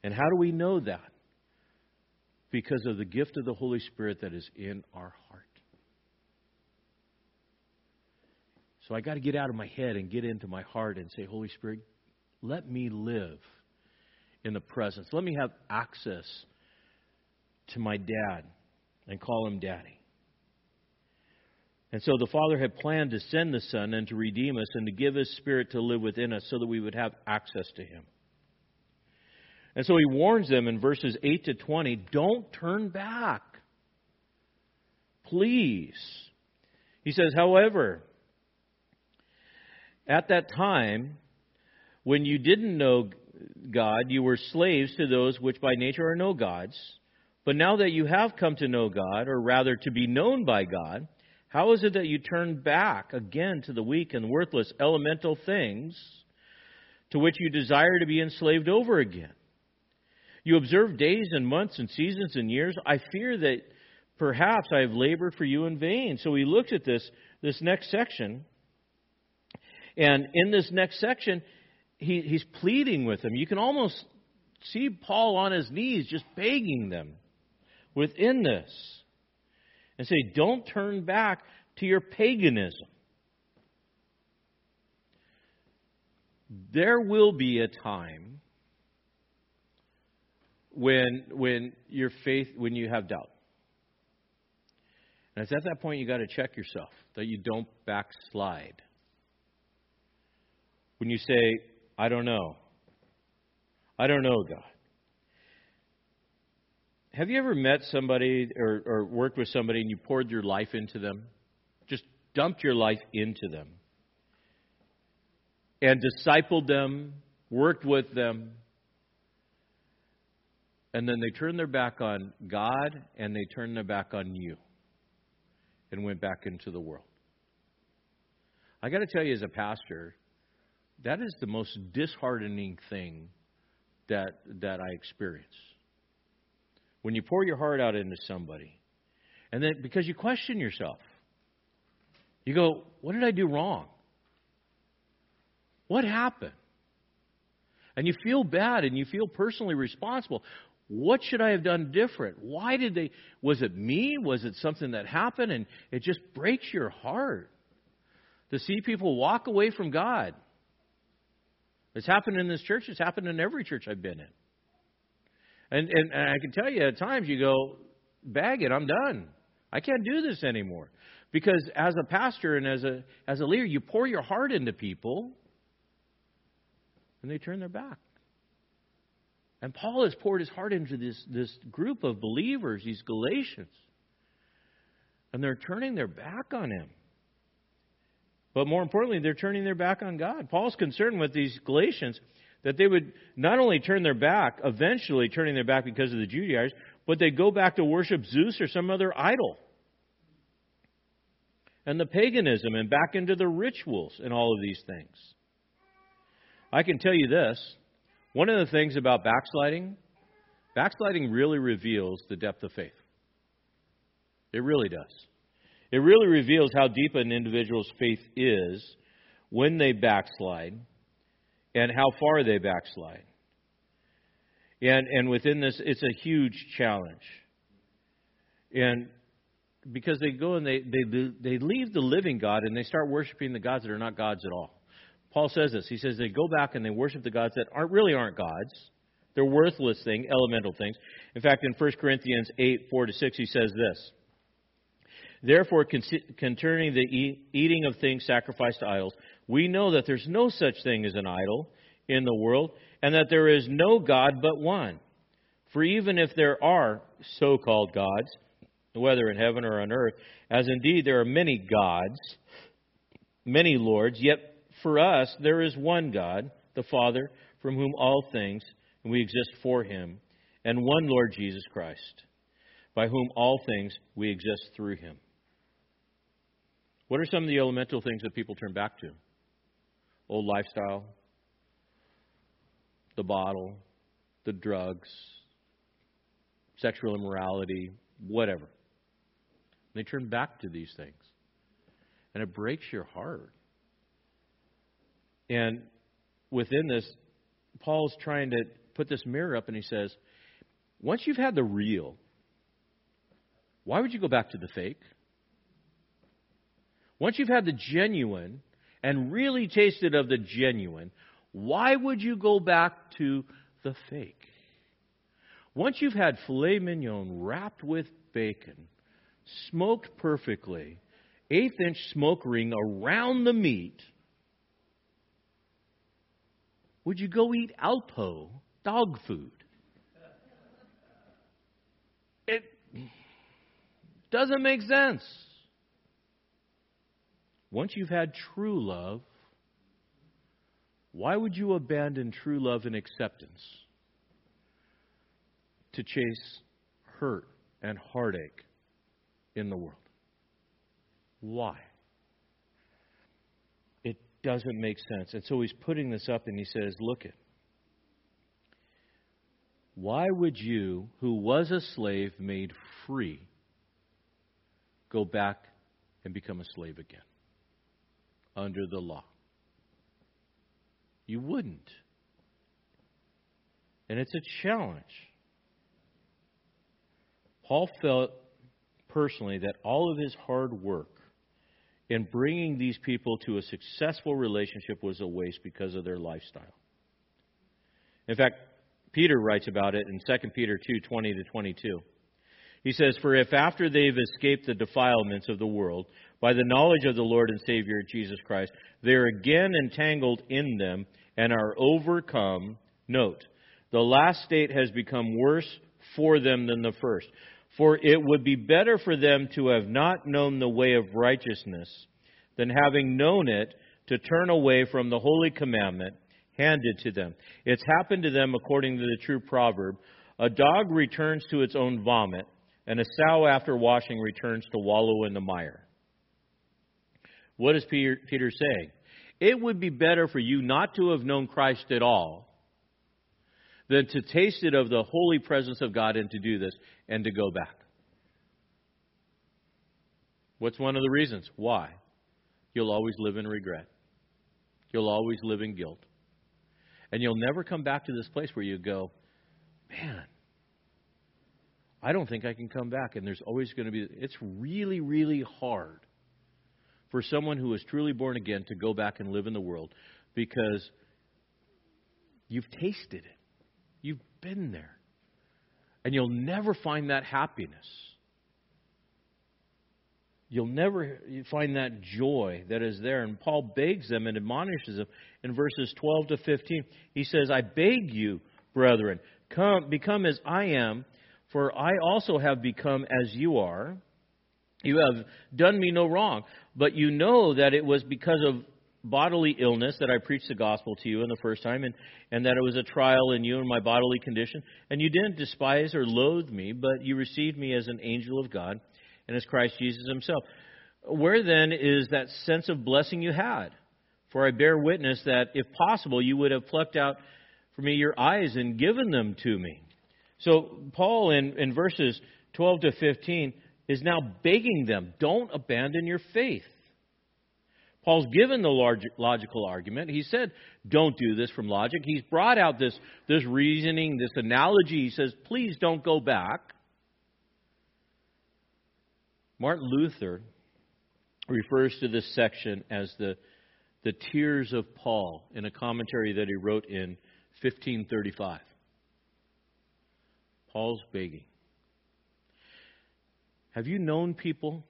And how do we know that? Because of the gift of the Holy Spirit that is in our heart. So I got to get out of my head and get into my heart and say, Holy Spirit, let me live in the presence. Let me have access to my dad and call him daddy. And so the Father had planned to send the Son and to redeem us and to give His Spirit to live within us so that we would have access to Him. And so He warns them in verses 8 to 20 don't turn back. Please. He says, however, at that time, when you didn't know God, you were slaves to those which by nature are no gods. But now that you have come to know God, or rather to be known by God, how is it that you turn back again to the weak and worthless elemental things to which you desire to be enslaved over again? You observe days and months and seasons and years. I fear that perhaps I have labored for you in vain. So he looks at this, this next section and in this next section, he, he's pleading with them. You can almost see Paul on his knees just begging them within this and say, don't turn back to your paganism. There will be a time when when your faith when you have doubt. And it's at that point you got to check yourself that you don't backslide when you say, I don't know. I don't know, God. Have you ever met somebody or, or worked with somebody and you poured your life into them? Just dumped your life into them and discipled them, worked with them, and then they turned their back on God and they turned their back on you and went back into the world. I got to tell you, as a pastor, that is the most disheartening thing that that I experience. When you pour your heart out into somebody, and then because you question yourself, you go, "What did I do wrong? What happened?" And you feel bad and you feel personally responsible. What should I have done different? Why did they? Was it me? Was it something that happened? And it just breaks your heart to see people walk away from God it's happened in this church. It's happened in every church I've been in. And, and, and I can tell you, at times you go, bag it, I'm done. I can't do this anymore. Because as a pastor and as a, as a leader, you pour your heart into people, and they turn their back. And Paul has poured his heart into this, this group of believers, these Galatians. And they're turning their back on him. But more importantly, they're turning their back on God. Paul's concerned with these Galatians that they would not only turn their back, eventually turning their back because of the Judaizers, but they go back to worship Zeus or some other idol. And the paganism and back into the rituals and all of these things. I can tell you this one of the things about backsliding, backsliding really reveals the depth of faith. It really does. It really reveals how deep an individual's faith is when they backslide and how far they backslide. And, and within this, it's a huge challenge. And because they go and they, they, they leave the living God and they start worshiping the gods that are not gods at all. Paul says this. He says they go back and they worship the gods that aren't really aren't gods. They're worthless things, elemental things. In fact, in 1 Corinthians 8, 4 to 6, he says this. Therefore, concerning the eating of things sacrificed to idols, we know that there's no such thing as an idol in the world, and that there is no God but one. For even if there are so called gods, whether in heaven or on earth, as indeed there are many gods, many lords, yet for us there is one God, the Father, from whom all things, and we exist for him, and one Lord Jesus Christ, by whom all things we exist through him. What are some of the elemental things that people turn back to? Old lifestyle, the bottle, the drugs, sexual immorality, whatever. They turn back to these things. And it breaks your heart. And within this, Paul's trying to put this mirror up and he says, once you've had the real, why would you go back to the fake? Once you've had the genuine and really tasted of the genuine, why would you go back to the fake? Once you've had filet mignon wrapped with bacon, smoked perfectly, eighth inch smoke ring around the meat, would you go eat Alpo dog food? It doesn't make sense. Once you've had true love, why would you abandon true love and acceptance to chase hurt and heartache in the world? Why? Doesn't make sense. And so he's putting this up and he says, Look it. Why would you, who was a slave made free, go back and become a slave again under the law? You wouldn't. And it's a challenge. Paul felt personally that all of his hard work in bringing these people to a successful relationship was a waste because of their lifestyle. In fact, Peter writes about it in 2 Peter 2:20 to 22. He says, "For if after they've escaped the defilements of the world by the knowledge of the Lord and Savior Jesus Christ, they are again entangled in them and are overcome, note, the last state has become worse for them than the first. For it would be better for them to have not known the way of righteousness than having known it to turn away from the holy commandment handed to them. It's happened to them according to the true proverb a dog returns to its own vomit, and a sow after washing returns to wallow in the mire. What is Peter, Peter saying? It would be better for you not to have known Christ at all than to taste it of the holy presence of God and to do this and to go back. What's one of the reasons? Why? You'll always live in regret. You'll always live in guilt. And you'll never come back to this place where you go, man, I don't think I can come back. And there's always going to be, it's really, really hard for someone who is truly born again to go back and live in the world because you've tasted it. Been there. And you'll never find that happiness. You'll never find that joy that is there. And Paul begs them and admonishes them in verses 12 to 15. He says, I beg you, brethren, come, become as I am, for I also have become as you are. You have done me no wrong, but you know that it was because of bodily illness that I preached the gospel to you in the first time, and, and that it was a trial in you and my bodily condition. And you didn't despise or loathe me, but you received me as an angel of God and as Christ Jesus himself. Where then is that sense of blessing you had? For I bear witness that, if possible, you would have plucked out for me your eyes and given them to me. So, Paul, in, in verses 12 to 15, is now begging them don't abandon your faith. Paul's given the large, logical argument. He said, don't do this from logic. He's brought out this, this reasoning, this analogy. He says, please don't go back. Martin Luther refers to this section as the, the tears of Paul in a commentary that he wrote in 1535. Paul's begging. Have you known people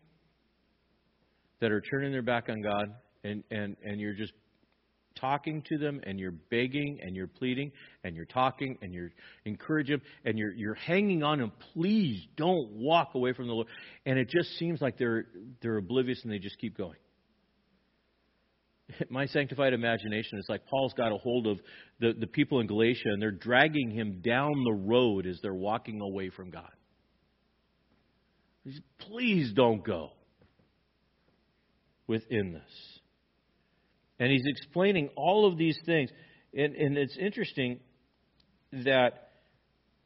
that are turning their back on God and, and, and you're just talking to them and you're begging and you're pleading and you're talking and you're encouraging them and you're you're hanging on and please don't walk away from the Lord and it just seems like they're they're oblivious and they just keep going. My sanctified imagination is like Paul's got a hold of the, the people in Galatia and they're dragging him down the road as they're walking away from God. Please don't go within this. And he's explaining all of these things. And, and it's interesting that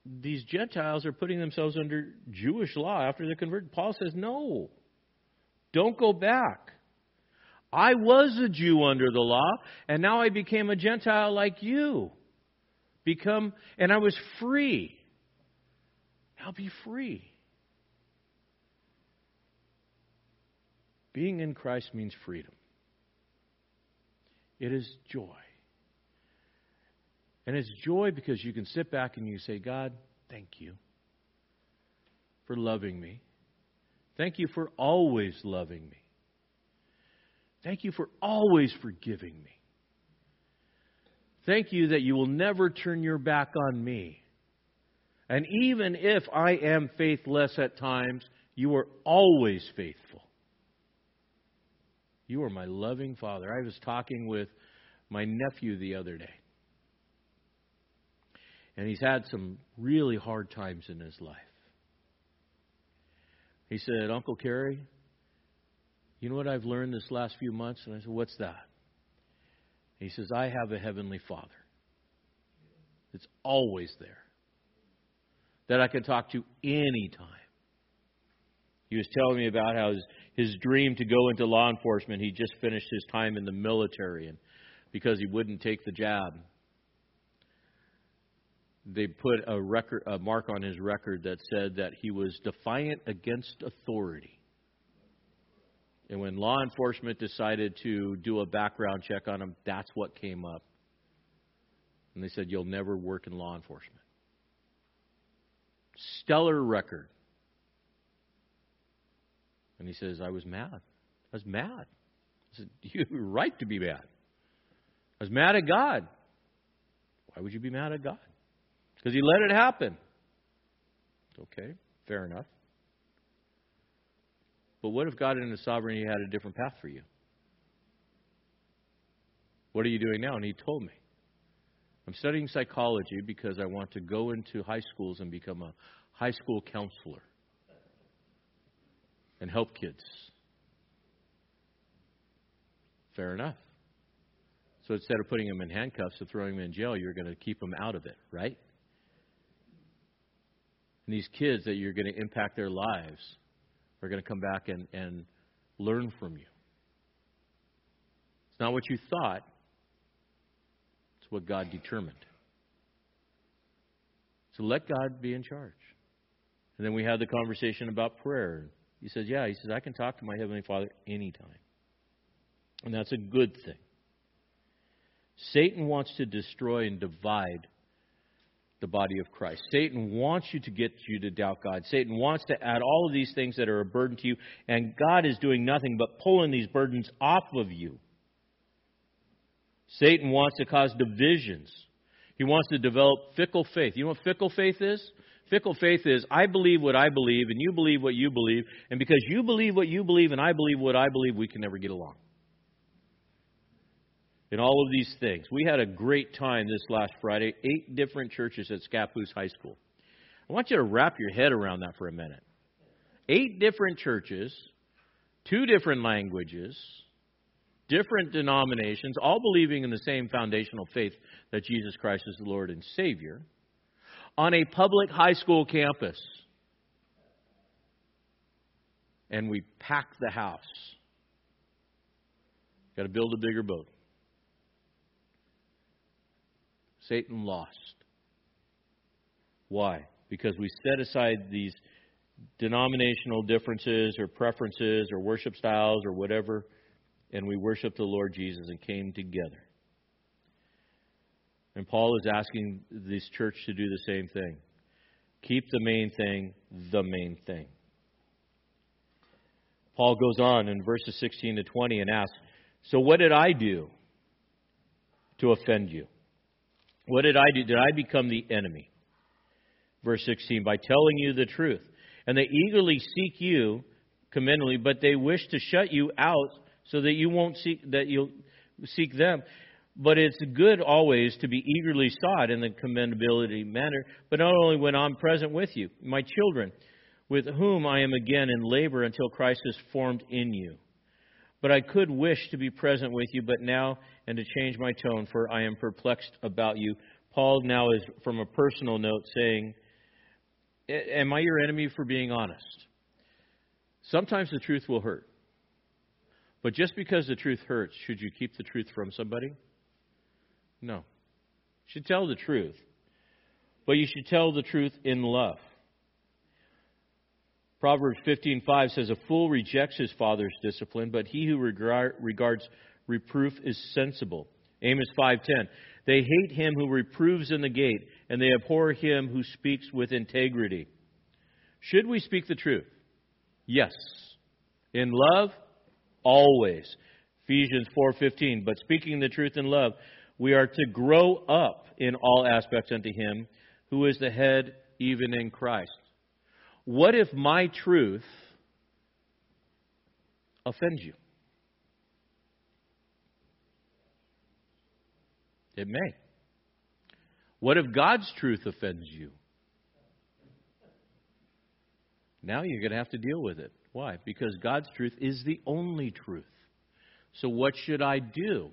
these Gentiles are putting themselves under Jewish law after they're converted. Paul says, no, don't go back. I was a Jew under the law, and now I became a Gentile like you. Become, and I was free. Now be free. Being in Christ means freedom. It is joy. And it's joy because you can sit back and you say, God, thank you for loving me. Thank you for always loving me. Thank you for always forgiving me. Thank you that you will never turn your back on me. And even if I am faithless at times, you are always faithful. You are my loving Father. I was talking with my nephew the other day. And he's had some really hard times in his life. He said, Uncle Cary, you know what I've learned this last few months? And I said, What's that? He says, I have a heavenly Father. It's always there. That I can talk to anytime. He was telling me about how his, his dream to go into law enforcement, he just finished his time in the military and because he wouldn't take the jab. They put a record a mark on his record that said that he was defiant against authority. And when law enforcement decided to do a background check on him, that's what came up. And they said, You'll never work in law enforcement. Stellar record. And he says, I was mad. I was mad. I said, You were right to be mad. I was mad at God. Why would you be mad at God? Because He let it happen. Okay, fair enough. But what if God in His sovereignty had a different path for you? What are you doing now? And He told me. I'm studying psychology because I want to go into high schools and become a high school counselor and help kids. Fair enough. So instead of putting them in handcuffs and throwing them in jail, you're going to keep them out of it, right? And these kids that you're going to impact their lives are going to come back and, and learn from you. It's not what you thought, it's what God determined. So let God be in charge. And then we had the conversation about prayer. He says, Yeah, he says, I can talk to my Heavenly Father anytime. And that's a good thing. Satan wants to destroy and divide the body of Christ. Satan wants you to get you to doubt God. Satan wants to add all of these things that are a burden to you, and God is doing nothing but pulling these burdens off of you. Satan wants to cause divisions. He wants to develop fickle faith. You know what fickle faith is? Fickle faith is I believe what I believe, and you believe what you believe, and because you believe what you believe, and I believe what I believe, we can never get along. In all of these things. We had a great time this last Friday, eight different churches at Scappoose High School. I want you to wrap your head around that for a minute. Eight different churches, two different languages, different denominations, all believing in the same foundational faith that Jesus Christ is the Lord and Savior on a public high school campus. And we packed the house. Got to build a bigger boat. Satan lost. Why? Because we set aside these denominational differences or preferences or worship styles or whatever, and we worshiped the Lord Jesus and came together. And Paul is asking this church to do the same thing. Keep the main thing the main thing. Paul goes on in verses 16 to 20 and asks, So what did I do to offend you? What did I do? Did I become the enemy? Verse 16, by telling you the truth. And they eagerly seek you commendably, but they wish to shut you out so that you won't seek that you'll seek them. But it's good always to be eagerly sought in the commendability manner, but not only when I'm present with you, my children, with whom I am again in labor until Christ is formed in you. But I could wish to be present with you, but now, and to change my tone, for I am perplexed about you. Paul now is, from a personal note, saying, Am I your enemy for being honest? Sometimes the truth will hurt. But just because the truth hurts, should you keep the truth from somebody? No. You should tell the truth. But you should tell the truth in love. Proverbs 15:5 says a fool rejects his father's discipline, but he who regards reproof is sensible. Amos 5:10 They hate him who reproves in the gate, and they abhor him who speaks with integrity. Should we speak the truth? Yes. In love, always. Ephesians 4:15 But speaking the truth in love, we are to grow up in all aspects unto him who is the head even in Christ. What if my truth offends you? It may. What if God's truth offends you? Now you're going to have to deal with it. Why? Because God's truth is the only truth. So what should I do?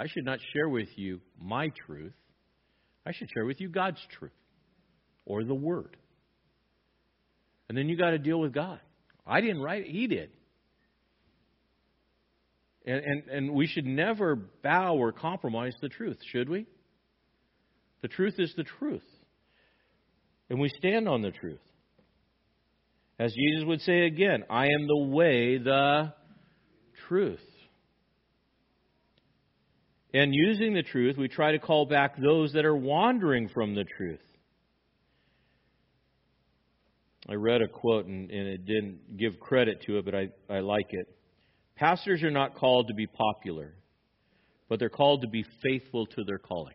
I should not share with you my truth. I should share with you God's truth or the Word. And then you got to deal with God. I didn't write it, He did. And, and, and we should never bow or compromise the truth, should we? The truth is the truth. And we stand on the truth. As Jesus would say again, I am the way, the truth. And using the truth, we try to call back those that are wandering from the truth. I read a quote and, and it didn't give credit to it, but I, I like it. Pastors are not called to be popular, but they're called to be faithful to their calling.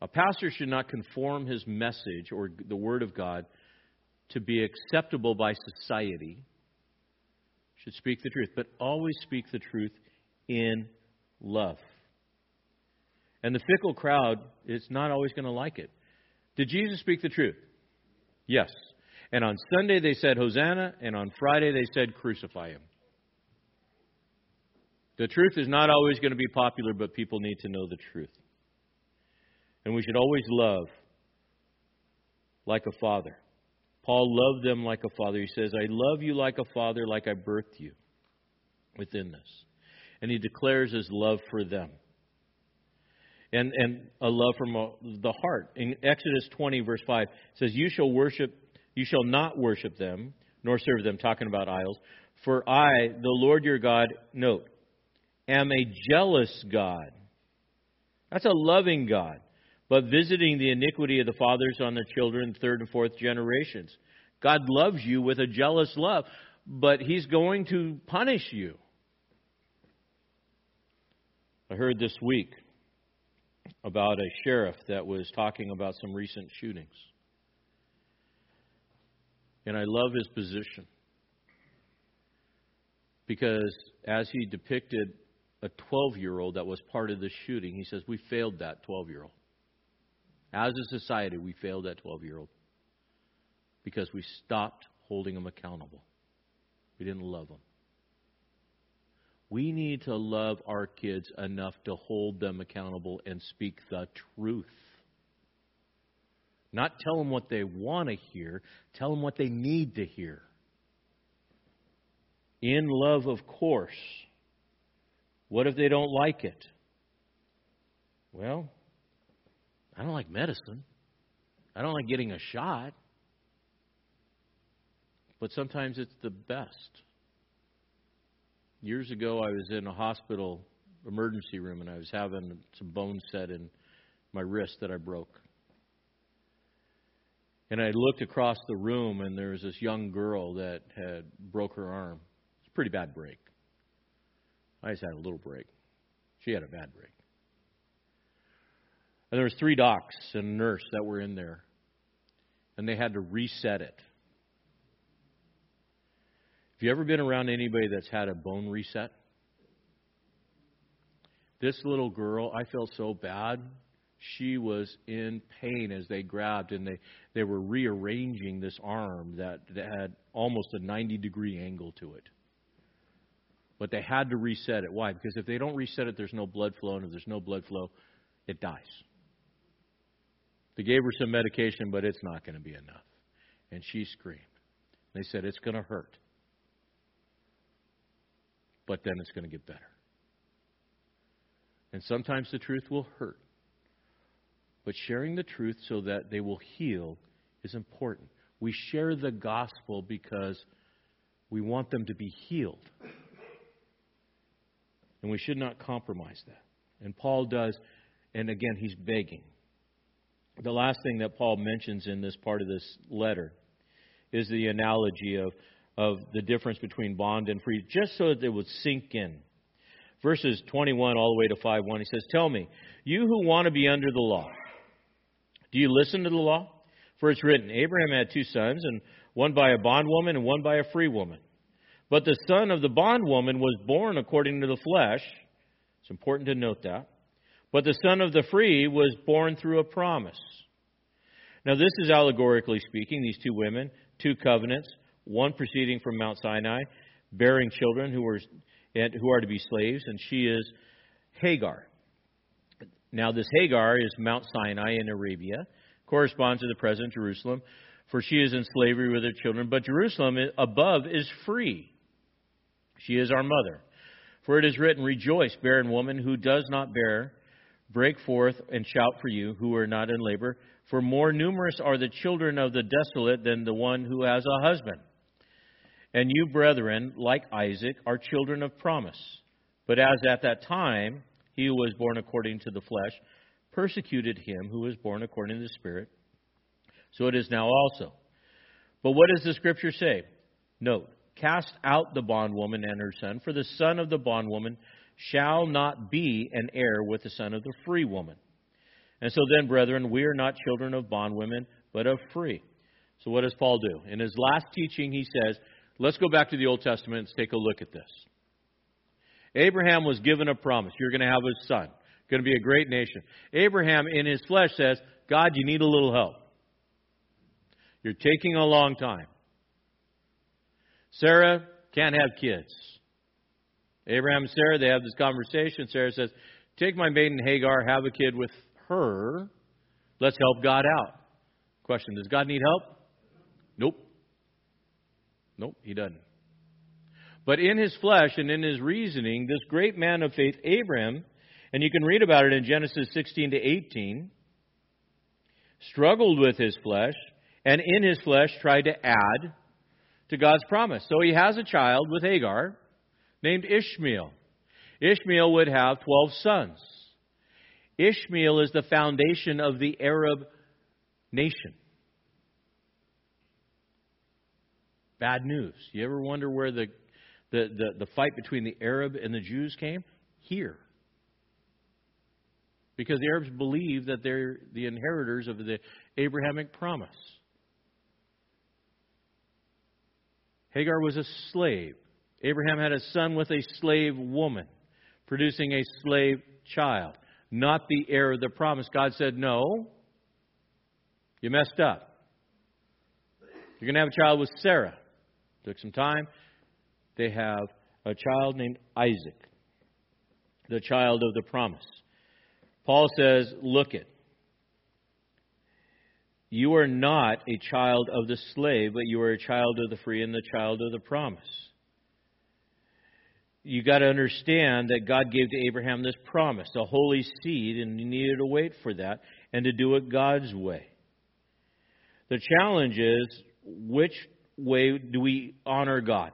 A pastor should not conform his message or the Word of God to be acceptable by society. Should speak the truth, but always speak the truth in love. And the fickle crowd is not always going to like it. Did Jesus speak the truth? Yes. And on Sunday they said Hosanna, and on Friday they said crucify him. The truth is not always going to be popular, but people need to know the truth. And we should always love like a father. Paul loved them like a father. He says, I love you like a father, like I birthed you within this. And he declares his love for them. And, and a love from uh, the heart. In Exodus 20, verse 5, it says, You shall worship, you shall not worship them, nor serve them, talking about idols. For I, the Lord your God, note, am a jealous God. That's a loving God, but visiting the iniquity of the fathers on the children, third and fourth generations. God loves you with a jealous love, but He's going to punish you. I heard this week about a sheriff that was talking about some recent shootings. And I love his position. Because as he depicted a 12 year old that was part of the shooting. He says, We failed that 12 year old. As a society, we failed that 12 year old because we stopped holding them accountable. We didn't love them. We need to love our kids enough to hold them accountable and speak the truth. Not tell them what they want to hear, tell them what they need to hear. In love, of course. What if they don't like it? Well, I don't like medicine. I don't like getting a shot. But sometimes it's the best. Years ago, I was in a hospital emergency room and I was having some bones set in my wrist that I broke. And I looked across the room, and there was this young girl that had broke her arm. It's a pretty bad break. I just had a little break. She had a bad break. And there was three docs and a nurse that were in there, and they had to reset it. Have you ever been around anybody that's had a bone reset? This little girl, I felt so bad. She was in pain as they grabbed and they, they were rearranging this arm that, that had almost a 90 degree angle to it. But they had to reset it. Why? Because if they don't reset it, there's no blood flow, and if there's no blood flow, it dies. They gave her some medication, but it's not going to be enough. And she screamed. They said, It's going to hurt. But then it's going to get better. And sometimes the truth will hurt. But sharing the truth so that they will heal is important. We share the gospel because we want them to be healed. And we should not compromise that. And Paul does, and again, he's begging. The last thing that Paul mentions in this part of this letter is the analogy of, of the difference between bond and free, just so that it would sink in. Verses 21 all the way to 5 1, he says, Tell me, you who want to be under the law, do you listen to the law? For it's written, Abraham had two sons, and one by a bondwoman and one by a free woman. But the son of the bondwoman was born according to the flesh. It's important to note that. But the son of the free was born through a promise. Now, this is allegorically speaking, these two women, two covenants, one proceeding from Mount Sinai, bearing children who are, who are to be slaves, and she is Hagar. Now, this Hagar is Mount Sinai in Arabia, corresponds to the present Jerusalem, for she is in slavery with her children, but Jerusalem above is free. She is our mother. For it is written, Rejoice, barren woman who does not bear. Break forth and shout for you who are not in labor. For more numerous are the children of the desolate than the one who has a husband. And you, brethren, like Isaac, are children of promise. But as at that time he who was born according to the flesh persecuted him who was born according to the Spirit, so it is now also. But what does the Scripture say? Note, Cast out the bondwoman and her son, for the son of the bondwoman shall not be an heir with the son of the free woman. And so then, brethren, we are not children of bondwomen, but of free. So what does Paul do? In his last teaching, he says, let's go back to the Old Testament and take a look at this. Abraham was given a promise. You're going to have a son, going to be a great nation. Abraham, in his flesh, says, God, you need a little help. You're taking a long time. Sarah can't have kids. Abraham and Sarah, they have this conversation. Sarah says, Take my maiden Hagar, have a kid with her. Let's help God out. Question Does God need help? Nope. Nope, he doesn't. But in his flesh and in his reasoning, this great man of faith, Abraham, and you can read about it in Genesis 16 to 18, struggled with his flesh, and in his flesh tried to add to God's promise. So he has a child with Hagar named Ishmael. Ishmael would have 12 sons. Ishmael is the foundation of the Arab nation. Bad news. You ever wonder where the, the, the, the fight between the Arab and the Jews came? Here. Because the Arabs believe that they're the inheritors of the Abrahamic promise. Hagar was a slave. Abraham had a son with a slave woman, producing a slave child, not the heir of the promise. God said, No, you messed up. You're going to have a child with Sarah. Took some time. They have a child named Isaac, the child of the promise. Paul says, Look it. You are not a child of the slave, but you are a child of the free and the child of the promise. You got to understand that God gave to Abraham this promise, a holy seed, and you needed to wait for that and to do it God's way. The challenge is which way do we honor God?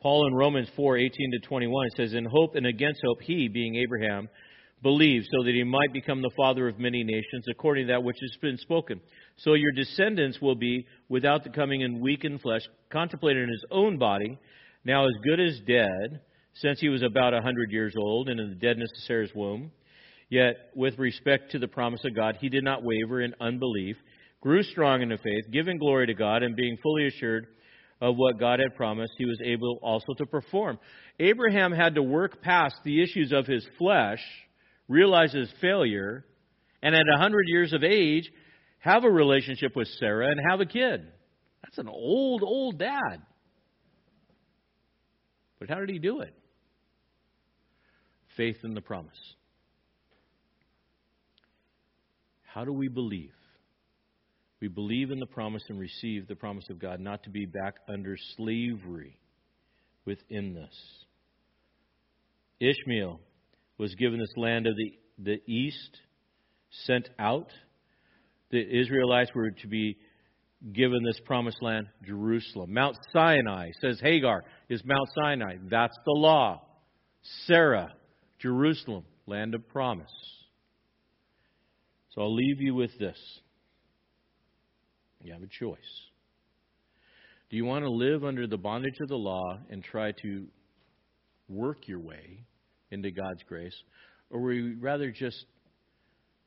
Paul in Romans 4 18 to 21 says, In hope and against hope, he, being Abraham, believed, so that he might become the father of many nations, according to that which has been spoken. So your descendants will be, without the coming in weakened flesh, contemplated in his own body, now as good as dead, since he was about a hundred years old, and in the deadness of Sarah's womb. Yet, with respect to the promise of God, he did not waver in unbelief, grew strong in the faith, giving glory to God, and being fully assured of what God had promised, he was able also to perform. Abraham had to work past the issues of his flesh realize his failure, and at 100 years of age, have a relationship with Sarah and have a kid. That's an old, old dad. But how did he do it? Faith in the promise. How do we believe? We believe in the promise and receive the promise of God not to be back under slavery within this. Ishmael was given this land of the, the east, sent out. The Israelites were to be given this promised land, Jerusalem. Mount Sinai, says Hagar, is Mount Sinai. That's the law. Sarah, Jerusalem, land of promise. So I'll leave you with this. You have a choice. Do you want to live under the bondage of the law and try to work your way into God's grace? Or would you rather just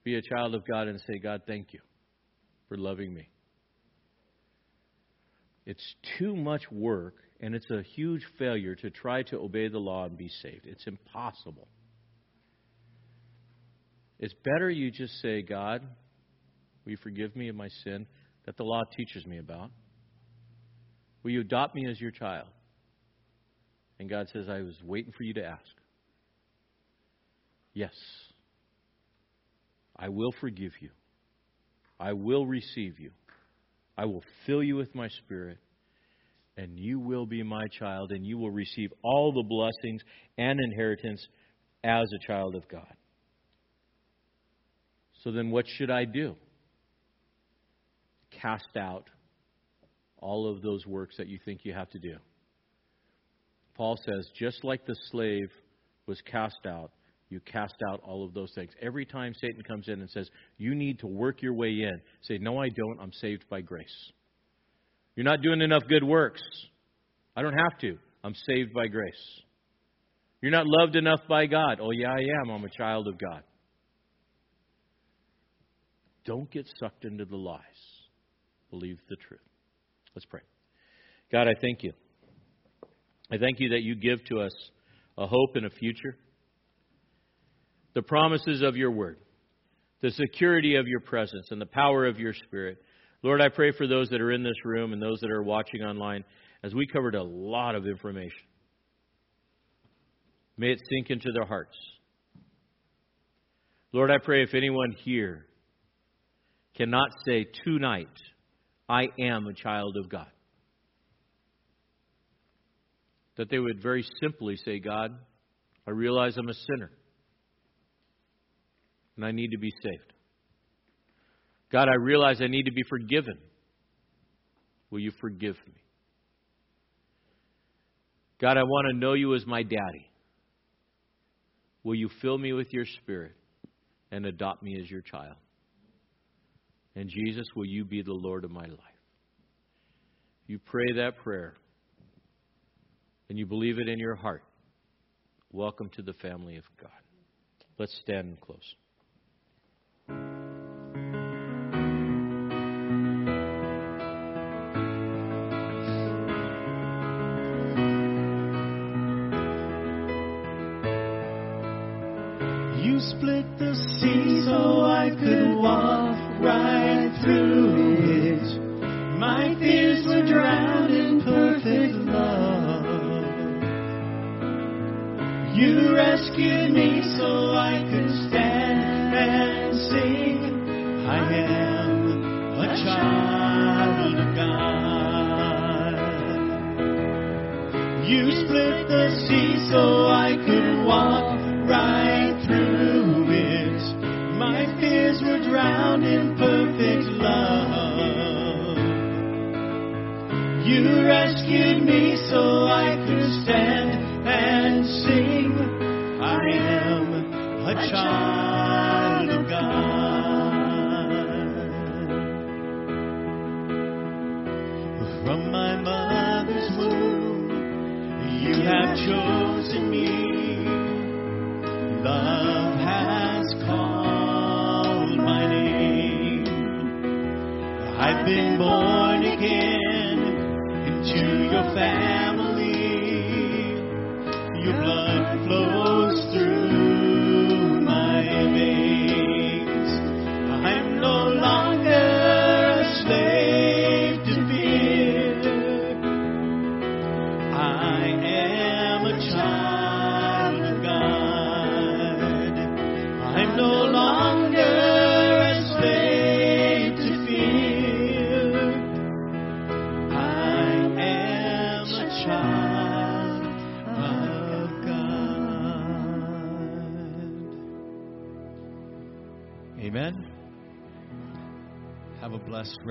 be a child of God and say, God, thank you for loving me? It's too much work, and it's a huge failure to try to obey the law and be saved. It's impossible. It's better you just say, God, will you forgive me of my sin that the law teaches me about? Will you adopt me as your child? And God says, I was waiting for you to ask. Yes, I will forgive you. I will receive you. I will fill you with my spirit, and you will be my child, and you will receive all the blessings and inheritance as a child of God. So then, what should I do? Cast out all of those works that you think you have to do. Paul says, just like the slave was cast out, you cast out all of those things. Every time Satan comes in and says, You need to work your way in, say, No, I don't. I'm saved by grace. You're not doing enough good works. I don't have to. I'm saved by grace. You're not loved enough by God. Oh, yeah, I am. I'm a child of God. Don't get sucked into the lies. Believe the truth. Let's pray. God, I thank you. I thank you that you give to us a hope and a future the promises of your word, the security of your presence, and the power of your spirit. Lord, I pray for those that are in this room and those that are watching online as we covered a lot of information. May it sink into their hearts. Lord, I pray if anyone here cannot say tonight, I am a child of God, that they would very simply say, God, I realize I'm a sinner and I need to be saved. God, I realize I need to be forgiven. Will you forgive me? God, I want to know you as my daddy. Will you fill me with your spirit and adopt me as your child? And Jesus, will you be the Lord of my life? You pray that prayer and you believe it in your heart. Welcome to the family of God. Let's stand and close. You split the sea so I could walk right through it. My fears were drowned in perfect love. You rescued me so I could stand and sing. I am a child of God. You split the sea so